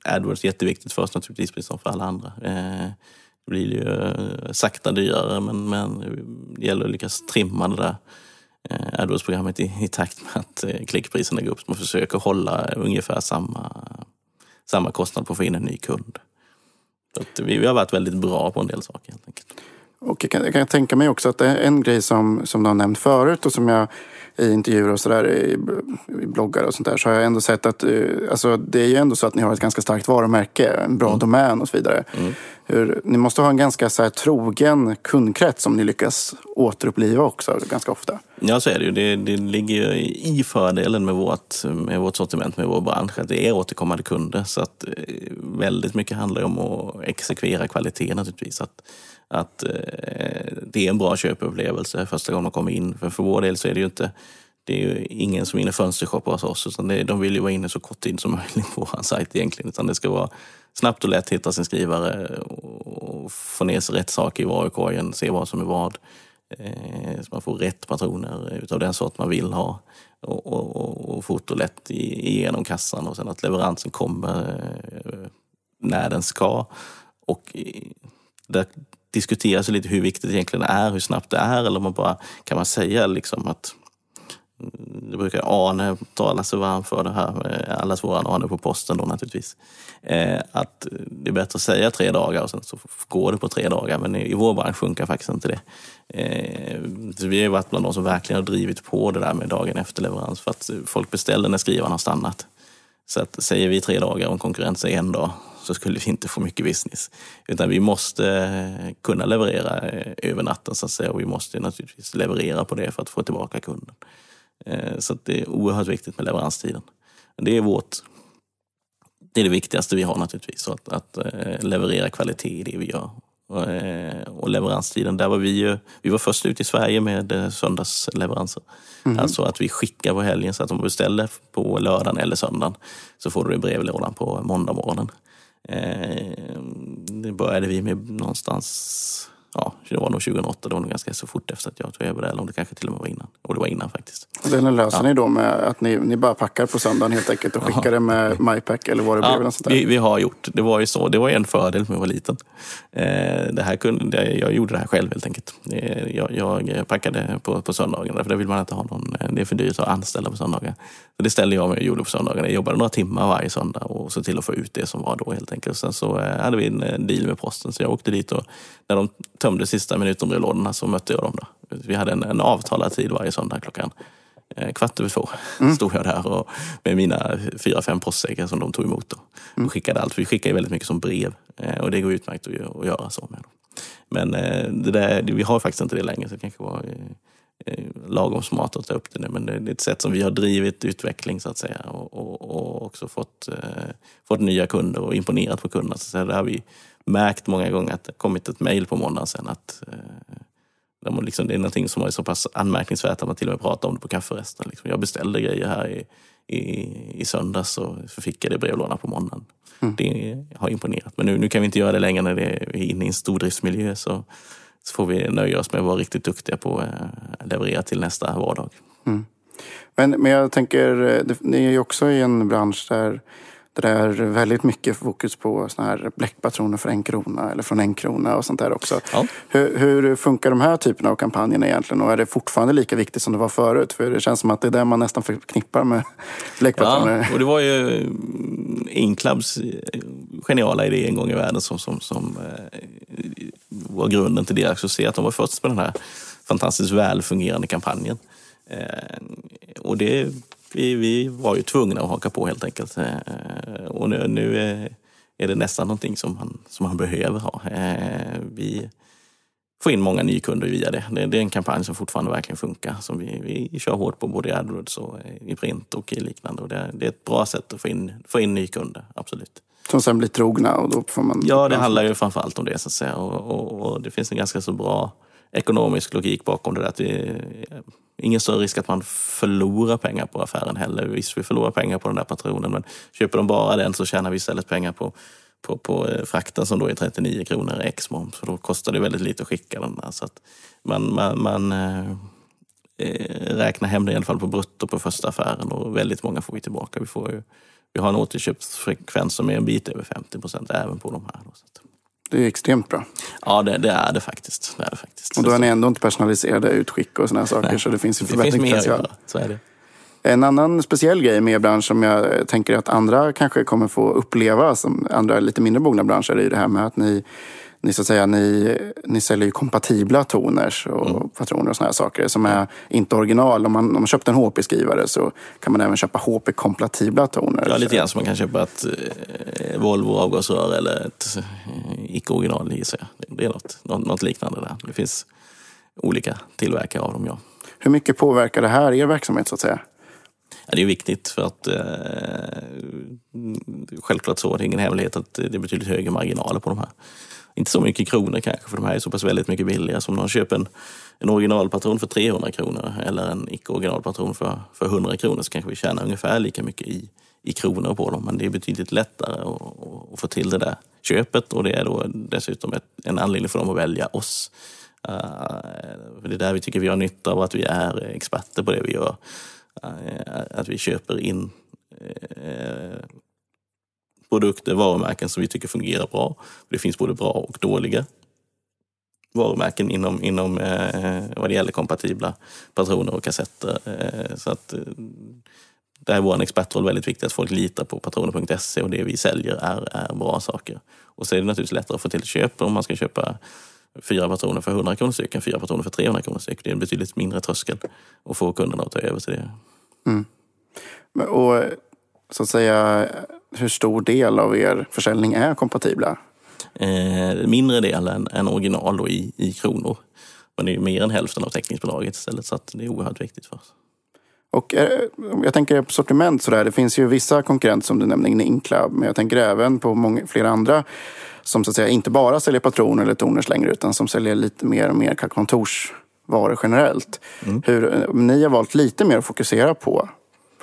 Speaker 2: AdWords är jätteviktigt för oss naturligtvis, precis som för alla andra. Eh, det blir ju eh, sakta dyrare men, men det gäller att lyckas trimma det där eh, AdWords-programmet i, i, takt med att eh, klickpriserna går upp. Så man försöker hålla ungefär samma, samma kostnad på att få in en ny kund. Så vi, vi har varit väldigt bra på en del saker helt enkelt.
Speaker 1: Och jag kan, jag kan tänka mig också att en grej som, som du har nämnt förut och som jag i intervjuer och sådär i, i bloggar och sånt där så har jag ändå sett att eh, alltså, det är ju ändå så att ni har ett ganska starkt varumärke, en bra mm. domän och så vidare. Mm. Hur, ni måste ha en ganska så här, trogen kundkrets som ni lyckas återuppliva också ganska ofta.
Speaker 2: Ja, så är det ju. Det, det ligger ju i fördelen med vårt, med vårt sortiment, med vår bransch, att det är återkommande kunder. Så att eh, väldigt mycket handlar om att exekvera kvalitet naturligtvis. Att, att eh, det är en bra köpupplevelse första gången de kommer in. För, för vår del så är det ju inte det är ju ingen som är inne fönstershoppa hos oss, utan det, de vill ju vara inne så kort tid som möjligt på vår sajt egentligen. Utan det ska vara snabbt och lätt hitta sin skrivare och få ner sig rätt saker i varukorgen, se vad som är vad. Eh, så man får rätt patroner utav den sort man vill ha. Och, och, och fort och lätt igenom kassan och sen att leveransen kommer eh, när den ska. Och eh, där diskutera sig lite hur viktigt det egentligen är, hur snabbt det är. Eller man bara, kan man säga liksom att mm, det brukar Arne tala sig varm för det här, eh, allas våran Arne på posten då naturligtvis. Eh, att det är bättre att säga tre dagar och sen så går det på tre dagar. Men i vår bransch funkar faktiskt inte det. Eh, vi har varit bland de som verkligen har drivit på det där med dagen efter leverans för att folk beställer när skrivaren har stannat. Så att säger vi tre dagar och en konkurrent säger en dag så skulle vi inte få mycket business. Utan vi måste kunna leverera över natten så att säga och vi måste naturligtvis leverera på det för att få tillbaka kunden. Eh, så det är oerhört viktigt med leveranstiden. Det är vårt, Det är det viktigaste vi har naturligtvis, att, att eh, leverera kvalitet i det vi gör. Och, eh, och leveranstiden, där var vi ju, vi var först ut i Sverige med eh, söndagsleveranser. Mm. Alltså att vi skickar på helgen så att om du beställer på lördagen eller söndagen så får du det i brevlådan på måndag morgonen. Eh, Eh, det började vi med någonstans ja, det var nog 2008, det var nog ganska så fort efter att jag tog över det, eller om det kanske till och med var innan. Och det var innan faktiskt.
Speaker 1: Och den löser ja. ni då med att ni, ni bara packar på söndagen helt enkelt och skickar det med MyPack eller vad det
Speaker 2: ja,
Speaker 1: blev?
Speaker 2: Sånt där. Vi, vi har gjort, det var ju så, det var en fördel med att vara liten. Eh, det här kunde, jag gjorde det här själv helt enkelt. Eh, jag, jag packade på, på söndagarna, för det vill man inte ha någon, det är för dyrt att anställa på söndagar. Så det ställde jag mig och gjorde på söndagarna. Jag jobbade några timmar varje söndag och så till att få ut det som var då helt enkelt. Sen så eh, hade vi en deal med posten, så jag åkte dit och när de tömde sista minuten brevlådorna så mötte jag dem. Då. Vi hade en, en avtalad tid varje söndag klockan eh, kvart över två. Mm. Stod jag där och, med mina fyra, fem postsäckar som de tog emot. Då. Mm. Och skickade allt. Vi skickar väldigt mycket som brev eh, och det går utmärkt att, att göra så med. Dem. Men eh, det där, vi har faktiskt inte det längre så det kanske var lagom smart att ta upp det Men det är ett sätt som vi har drivit utveckling så att säga och, och, och också fått, fått nya kunder och imponerat på kunderna. Så där har vi märkt många gånger att det kommit ett mejl på måndagen sen att eh, liksom, det är någonting som är så pass anmärkningsvärt att man till och med pratar om det på kafferesten. Liksom. Jag beställde grejer här i, i, i söndags och så fick jag det i brevlådan på måndagen. Mm. Det har imponerat. Men nu, nu kan vi inte göra det längre när det är inne i en stordriftsmiljö. Så, så får vi nöja oss med att vara riktigt duktiga på att eh, leverera till nästa vardag. Mm.
Speaker 1: Men, men jag tänker, eh, ni är ju också i en bransch där det är väldigt mycket fokus på såna här bläckpatroner för en krona eller från en krona och sånt där också. Ja. Hur, hur, funkar de här typerna av kampanjerna egentligen och är det fortfarande lika viktigt som det var förut? För det känns som att det är det man nästan förknippar med (laughs) bläckpatroner.
Speaker 2: Ja, och det var ju Inclubs geniala idé en gång i världen som, som, som eh, var grunden till deras succé. Att de var först med den här fantastiskt välfungerande kampanjen. Eh, och det vi, vi var ju tvungna att haka på helt enkelt. Eh, och nu, nu är det nästan någonting som han, som han behöver ha. Eh, vi får in många nykunder via det. Det är en kampanj som fortfarande verkligen funkar. Som vi, vi kör hårt på både i AdWords och i print och i liknande. Och det, det är ett bra sätt att få in, få in nykunder, absolut.
Speaker 1: Som sen blir trogna och då får man...
Speaker 2: Ja, det handlar ju framförallt om det så att säga. Och, och, och det finns en ganska så bra ekonomisk logik bakom det där. Att det, ingen större risk att man förlorar pengar på affären heller. Visst, vi förlorar pengar på den där patronen, men köper de bara den så tjänar vi istället pengar på, på, på eh, frakten som då är 39 kronor ex moms. För då kostar det väldigt lite att skicka den där. Så att man, man, man eh, eh, räknar hem det i alla fall på brutto på första affären och väldigt många får vi tillbaka. Vi, får ju, vi har en återköpsfrekvens som är en bit över 50 procent även på de här. Då, så att.
Speaker 1: Det är extremt bra.
Speaker 2: Ja, det, det, är det faktiskt. Det är det faktiskt.
Speaker 1: Och då är ni ändå inte personaliserade utskick och sådana saker, Nej. så det finns ju förbättringspotential.
Speaker 2: Så är det.
Speaker 1: En annan speciell grej med bransch som jag tänker att andra kanske kommer få uppleva, som andra lite mindre mogna branscher, är ju det här med att ni ni, så att säga, ni, ni säljer ju kompatibla toners och mm. patroner och såna här saker som är inte original. Om man, om man köpt en HP-skrivare så kan man även köpa HP-kompatibla toner.
Speaker 2: Ja, lite grann som man kan köpa ett eh, Volvo avgasrör eller ett eh, icke-original gissar jag. Det är något, något, något, liknande där. Det finns olika tillverkare av dem, ja.
Speaker 1: Hur mycket påverkar det här er verksamhet så att säga?
Speaker 2: Ja, det är viktigt för att eh, självklart så, det är ingen hemlighet att det är betydligt högre marginaler på de här inte så mycket kronor kanske, för de här är så pass väldigt mycket billigare. om någon köper en, en originalpatron för 300 kronor eller en icke-originalpatron för, för 100 kronor så kanske vi tjänar ungefär lika mycket i, i kronor på dem. Men det är betydligt lättare att, att få till det där köpet och det är då dessutom ett, en anledning för dem att välja oss. Uh, det är där vi tycker vi har nytta av att vi är experter på det vi gör. Uh, att vi köper in uh, produkter, varumärken som vi tycker fungerar bra. Det finns både bra och dåliga varumärken inom, inom eh, vad det gäller kompatibla patroner och kassetter. Eh, så att, eh, där är vår expertroll väldigt viktig, att folk litar på patroner.se och det vi säljer är, är bra saker. Och så är det naturligtvis lättare att få till köp om man ska köpa fyra patroner för 100 kronor styck än fyra patroner för 300 kronor styck. Det är en betydligt mindre tröskel att få kunderna att ta över till det.
Speaker 1: Mm. Och så att säga, hur stor del av er försäljning är kompatibla?
Speaker 2: Eh, mindre del än, än original då i, i kronor. Men det är mer än hälften av täckningsbolaget istället så att det är oerhört viktigt för oss.
Speaker 1: Och eh, jag tänker på sortiment sådär. Det finns ju vissa konkurrenter som du nämnde, Inkla. Men jag tänker även på många, flera andra som så att säga inte bara säljer patroner eller toners längre utan som säljer lite mer och mer kontorsvaror generellt. Mm. Hur, eh, ni har valt lite mer att fokusera på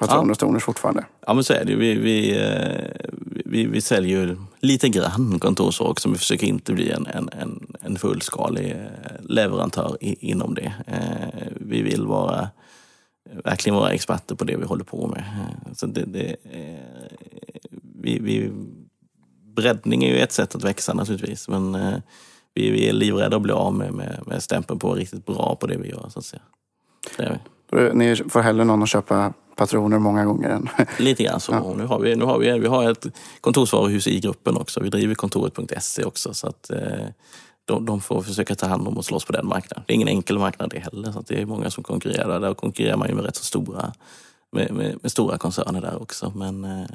Speaker 1: patroner ja. toners fortfarande.
Speaker 2: Ja men så är det vi, vi, eh, vi, vi säljer lite grann också men vi försöker inte bli en, en, en, fullskalig leverantör i, inom det. Vi vill vara verkligen vara experter på det vi håller på med. Så det, det, vi, vi, breddning är ju ett sätt att växa naturligtvis, men eh, vi, vi är livrädda att bli av med, med, med stämpeln på riktigt bra på det vi gör. Så att säga. Det är
Speaker 1: vi. Ni får hellre någon att köpa patroner många gånger än... (laughs)
Speaker 2: Lite grann så. Ja. Nu har vi, nu har vi, vi har ett kontorsvaruhus i gruppen också. Vi driver kontoret.se också. Så att, eh, de, de, får försöka ta hand om och slåss på den marknaden. Det är ingen enkel marknad det heller. Så det är många som konkurrerar. Där konkurrerar man ju med rätt så stora med, med, med, stora koncerner där också. Men eh,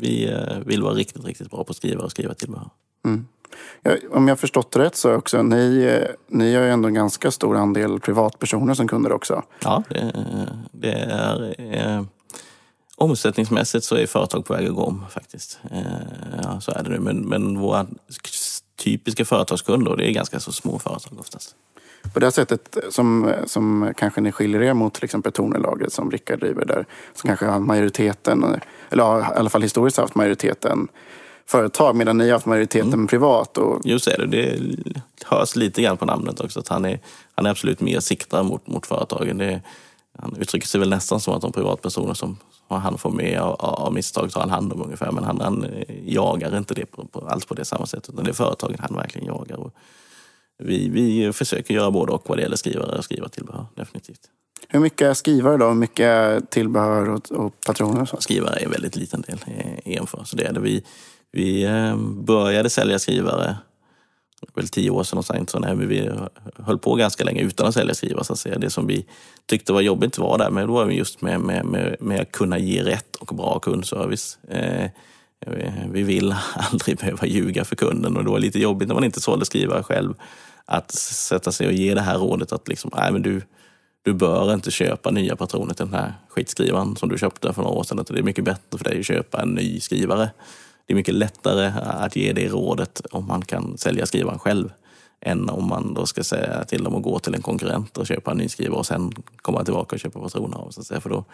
Speaker 2: vi eh, vill vara riktigt, riktigt bra på att skriva och skriva tillbehör. Mm.
Speaker 1: Om jag förstått rätt så också, ni, eh, ni har ju ändå en ganska stor andel privatpersoner som kunder också.
Speaker 2: Ja, det, det är... Eh, omsättningsmässigt så är företag på väg att gå om faktiskt. Eh, ja, så är det nu. Men, men våra typiska företagskunder, det är ganska så små företag oftast.
Speaker 1: På det sättet som, som kanske ni skiljer er mot till exempel Tornelagret som Rickard driver där, som kanske har majoriteten, eller har i alla fall historiskt haft majoriteten företag medan ni har haft majoriteten mm. privat. Och...
Speaker 2: Just det, det hörs lite grann på namnet också att han är, han är absolut mer siktad mot, mot företagen. Det, han uttrycker sig väl nästan som att de privatpersoner som han får med av, av misstag tar han hand om ungefär. Men han, han jagar inte det på, på, alls på det samma sätt. Utan det är företagen han verkligen jagar. Och vi, vi försöker göra både och vad det gäller skrivare och skriva tillbehör, definitivt.
Speaker 1: Hur mycket är skrivare då? Hur mycket tillbehör och, och patroner? Så?
Speaker 2: Skrivare är en väldigt liten del i EMFA. Så det är det. Vi, vi eh, började sälja skrivare väl tio år sedan och så men vi höll på ganska länge utan att sälja skrivare. Så att säga. Det som vi tyckte var jobbigt var där, men då var just med, med, med, med att kunna ge rätt och bra kundservice. Eh, vi vill (laughs) aldrig behöva ljuga för kunden och det var lite jobbigt när man inte sålde skrivare själv att sätta sig och ge det här rådet att liksom, nej men du, du bör inte köpa nya patroner till den här skitskrivaren som du köpte för några år sedan. Det är mycket bättre för dig att köpa en ny skrivare. Det är mycket lättare att ge det rådet om man kan sälja skrivaren själv än om man då ska säga till dem att gå till en konkurrent och köpa en ny skrivare och sen komma tillbaka och köpa patroner av. Så För då,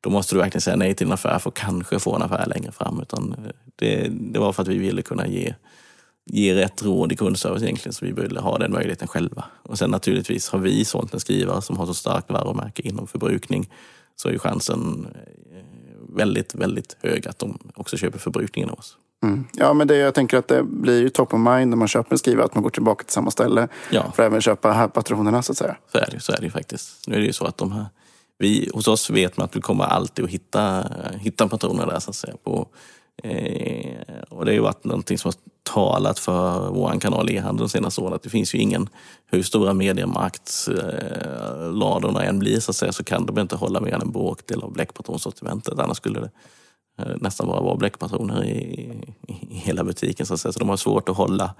Speaker 2: då måste du verkligen säga nej till en affär för att kanske få en affär längre fram. Utan det, det var för att vi ville kunna ge ge rätt råd i kundservice egentligen, så vi ville ha den möjligheten själva. Och sen naturligtvis har vi sålt en skrivare som har så starkt varumärke inom förbrukning, så är ju chansen väldigt, väldigt hög att de också köper förbrukningen av oss.
Speaker 1: Mm. Ja, men det, jag tänker att det blir ju top of mind när man köper en skrivare, att man går tillbaka till samma ställe ja. för att även köpa här patronerna så att säga.
Speaker 2: Så är det, så är det faktiskt. Nu är det ju så att de här, vi, hos oss vet man att vi kommer alltid att hitta, hitta patroner där så att säga. På, eh, och det har ju varit någonting som har talat för vår kanal e-handel de senaste åren. Att det finns ju ingen, hur stora mediemarktladorna än blir så att säga, så kan de inte hålla mer än en bråkdel av bläckpatronsortimentet. Annars skulle det eh, nästan bara vara bläckpatroner i, i, i, hela butiken. Så, att säga. så de har svårt att hålla,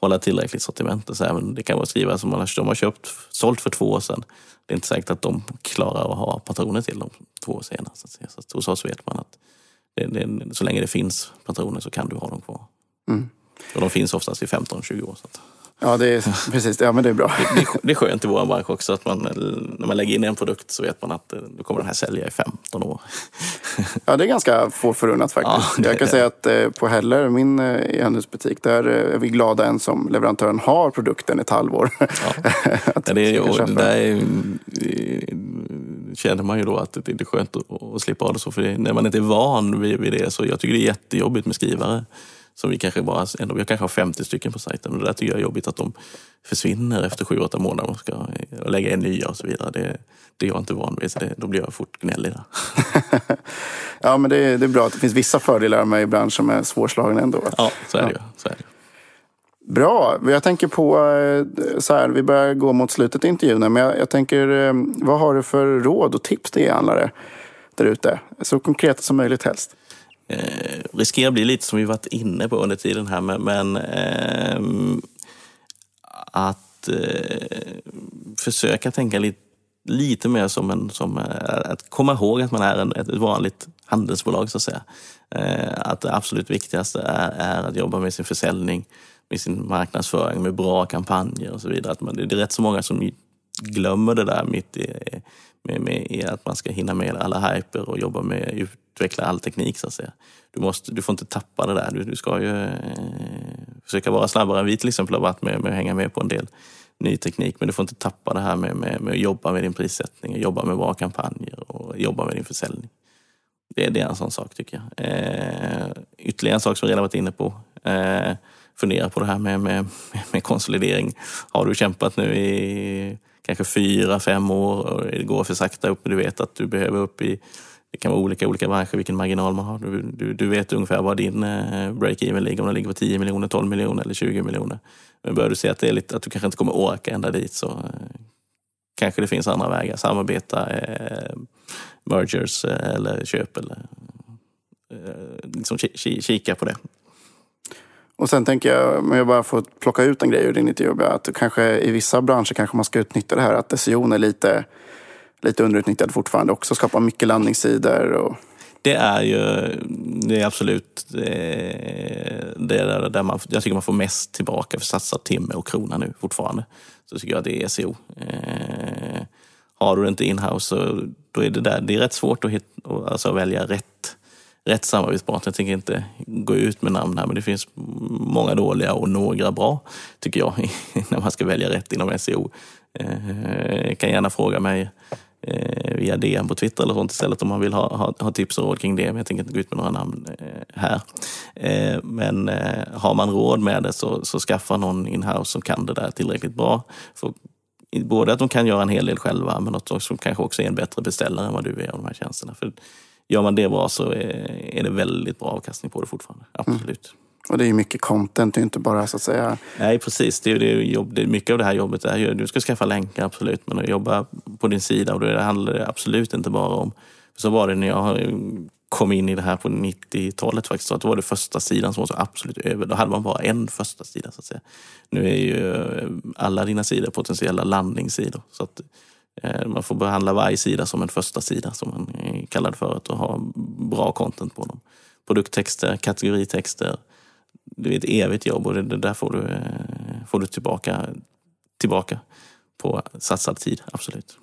Speaker 2: hålla tillräckligt sortiment. Så även det kan vara skrivare som man har, de har köpt, sålt för två år sedan. Det är inte säkert att de klarar att ha patroner till dem två år senare. Så att säga. Så att hos oss vet man att det, det, så länge det finns patroner så kan du ha dem kvar. Mm. Och de finns oftast i 15-20 år. Så att...
Speaker 1: Ja, det är, (laughs) precis. Ja, men det är bra.
Speaker 2: Det, det, det är skönt i vår bransch också att man, när man lägger in en produkt så vet man att eh, då kommer den här sälja i 15 år.
Speaker 1: Ja, det är ganska få förunnat (laughs) faktiskt. Ja, jag kan säga att eh, på Heller, min eh, e-handelsbutik, där är vi glada än som leverantören har produkten ett halvår. Ja. (laughs)
Speaker 2: det är, där är, känner man ju då att det är skönt att, att slippa ha det så. För när man inte är van vid, vid det så jag tycker det är jättejobbigt med skrivare som vi kanske bara, ändå, jag kanske har 50 stycken på sajten och det där tycker jag är jobbigt att de försvinner efter 7-8 månader och ska och lägga in nya och så vidare. Det, det är jag inte van vid, så det, då blir jag fort gnällig där. (laughs)
Speaker 1: ja, men det är, det är bra att det finns vissa fördelar med branschen som är svårslagna ändå.
Speaker 2: Ja, så är det, ja. så är det.
Speaker 1: Bra. Jag tänker på, eh, så här, vi börjar gå mot slutet i intervjun, men jag, jag tänker, eh, vad har du för råd och tips till e-handlare där ute? Så konkreta som möjligt helst
Speaker 2: eh, riskerar att bli lite som vi varit inne på under tiden här, men, men eh, att eh, försöka tänka lite lite mer som en, som, eh, att komma ihåg att man är en, ett vanligt handelsbolag så att säga. Eh, att det absolut viktigaste är, är att jobba med sin försäljning, med sin marknadsföring, med bra kampanjer och så vidare. Att man, det är rätt så många som glömmer det där mitt i, med, med, i att man ska hinna med alla hyper och jobba med att utveckla all teknik så att säga. Du, måste, du får inte tappa det där. Du, du ska ju eh, försöka vara snabbare än vi till exempel har varit med, med att hänga med på en del ny teknik. Men du får inte tappa det här med, med, med att jobba med din prissättning, jobba med bra kampanjer och jobba med din försäljning. Det, det är en sån sak tycker jag. Eh, ytterligare en sak som vi redan varit inne på. Eh, fundera på det här med, med, med konsolidering. Har du kämpat nu i kanske fyra, fem år och det går för sakta upp du vet att du behöver upp i det kan vara olika olika branscher, vilken marginal man har. Du, du, du vet ungefär var din eh, break-even ligger, om den ligger på 10 miljoner, 12 miljoner eller 20 miljoner. Men börjar du se att, det är lite, att du kanske inte kommer orka ända dit så eh, kanske det finns andra vägar. Samarbeta, eh, mergers eh, eller köp eller eh, liksom kika på det.
Speaker 1: Och sen tänker jag, om jag bara får plocka ut en grej ur din intervju, att kanske i vissa branscher kanske man ska utnyttja det här att SEO är lite, lite underutnyttjad fortfarande också. Skapa mycket landningssidor och
Speaker 2: det är ju det är absolut eh, det, är där man, jag tycker man får mest tillbaka för satsad timme och krona nu fortfarande. Så tycker jag det är SEO. Eh, har du det inte inhouse så då är det där, det är rätt svårt att hitta, alltså välja rätt, rätt samarbetspartner. Jag tänker inte gå ut med namn här men det finns många dåliga och några bra tycker jag (laughs) när man ska välja rätt inom SEO. Eh, kan gärna fråga mig eh, via DM på Twitter eller sånt istället om man vill ha, ha, ha, tips och råd kring det. Men jag tänker inte gå ut med några namn eh, här. Eh, men eh, har man råd med det så, så skaffa någon inhouse som kan det där tillräckligt bra. För både att de kan göra en hel del själva men också som kanske också är en bättre beställare än vad du är av de här tjänsterna. För gör man det bra så är, det väldigt bra avkastning på det fortfarande. Absolut. Mm.
Speaker 1: Och det är ju mycket content, det är inte bara så att säga...
Speaker 2: Nej, precis. Det är, det är jobb, det är mycket av det här jobbet är ju, du ska skaffa länkar, absolut, men att jobba på din sida och det handlar det absolut inte bara om... Så var det när jag kom in i det här på 90-talet faktiskt, att det var det första sidan som var så absolut över. Då hade man bara en första sida så att säga. Nu är ju alla dina sidor potentiella landningssidor. Så att man får behandla varje sida som en första sida som man kallar det för, och ha bra content på dem. Produkttexter, kategoritexter, det är ett evigt jobb och det, där får du, eh, får du tillbaka, tillbaka på satsad tid, absolut.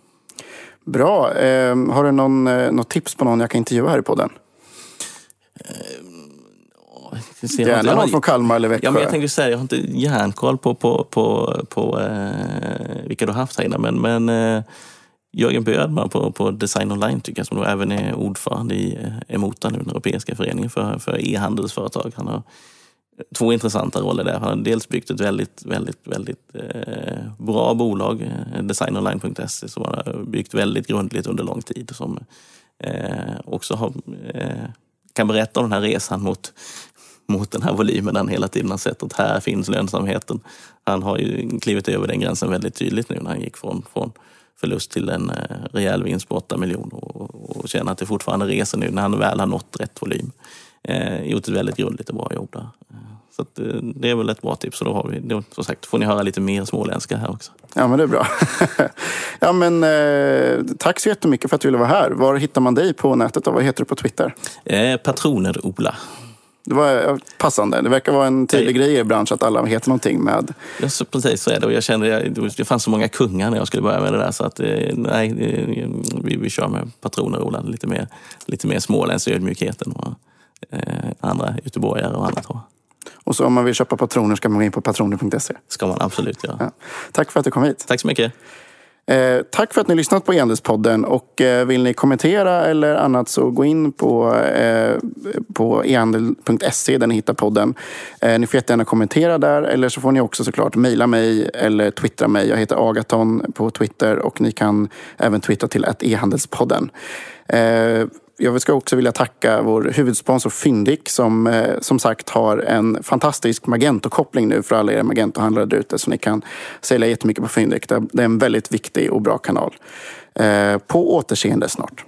Speaker 1: Bra. Eh, har du någon, eh, något tips på någon jag kan intervjua här i podden? Eh, Gärna någon från Kalmar eller Växjö.
Speaker 2: Ja, men jag tänkte säga, jag har inte järnkoll på, på, på, på eh, vilka du har haft här inne. Men, men eh, Jörgen Bödman på, på Design Online tycker jag, som då även är ordförande i eh, Emota nu, den europeiska föreningen för, för e-handelsföretag. Han har två intressanta roller där. Han har dels byggt ett väldigt, väldigt, väldigt eh, bra bolag, eh, designonline.se, som han har byggt väldigt grundligt under lång tid. Som eh, också har, eh, kan berätta om den här resan mot, mot den här volymen han hela tiden har sett att här finns lönsamheten. Han har ju klivit över den gränsen väldigt tydligt nu när han gick från, från förlust till en eh, rejäl vinst på 8 miljoner och, och känner att det fortfarande reser nu när han väl har nått rätt volym. Eh, gjort ett väldigt grundligt och bra jobb där. Så att, eh, det är väl ett bra tips. Och då har vi, då, som sagt, får ni höra lite mer småländska här också.
Speaker 1: Ja, men det är bra. (laughs) ja, men, eh, tack så jättemycket för att du ville vara här. Var hittar man dig på nätet och vad heter du på Twitter?
Speaker 2: Eh, Patroner-Ola.
Speaker 1: Det var passande. Det verkar vara en tydlig grej i branschen att alla heter någonting med...
Speaker 2: Ja, så, precis så är det. Och jag kände det fanns så många kungar när jag skulle börja med det där. Så att, eh, nej, vi, vi kör med Patroner-Ola. Lite mer, lite mer småländsk ödmjukheten och eh, andra göteborgare och annat.
Speaker 1: Och så om man vill köpa patroner ska man gå in på patroner.se.
Speaker 2: ska man absolut göra. Ja.
Speaker 1: Tack för att du kom hit.
Speaker 2: Tack så mycket.
Speaker 1: Eh, tack för att ni lyssnat på e-handelspodden och eh, vill ni kommentera eller annat så gå in på, eh, på ehandel.se där ni hittar podden. Eh, ni får jättegärna kommentera där eller så får ni också såklart mejla mig eller twittra mig. Jag heter Agaton på Twitter och ni kan även twittra till e-handelspodden. Eh, jag ska också vilja tacka vår huvudsponsor Fyndik som eh, som sagt har en fantastisk Magento-koppling nu för alla er Magento-handlare där ute. Så ni kan sälja jättemycket på Fyndik. Det är en väldigt viktig och bra kanal. Eh, på återseende snart.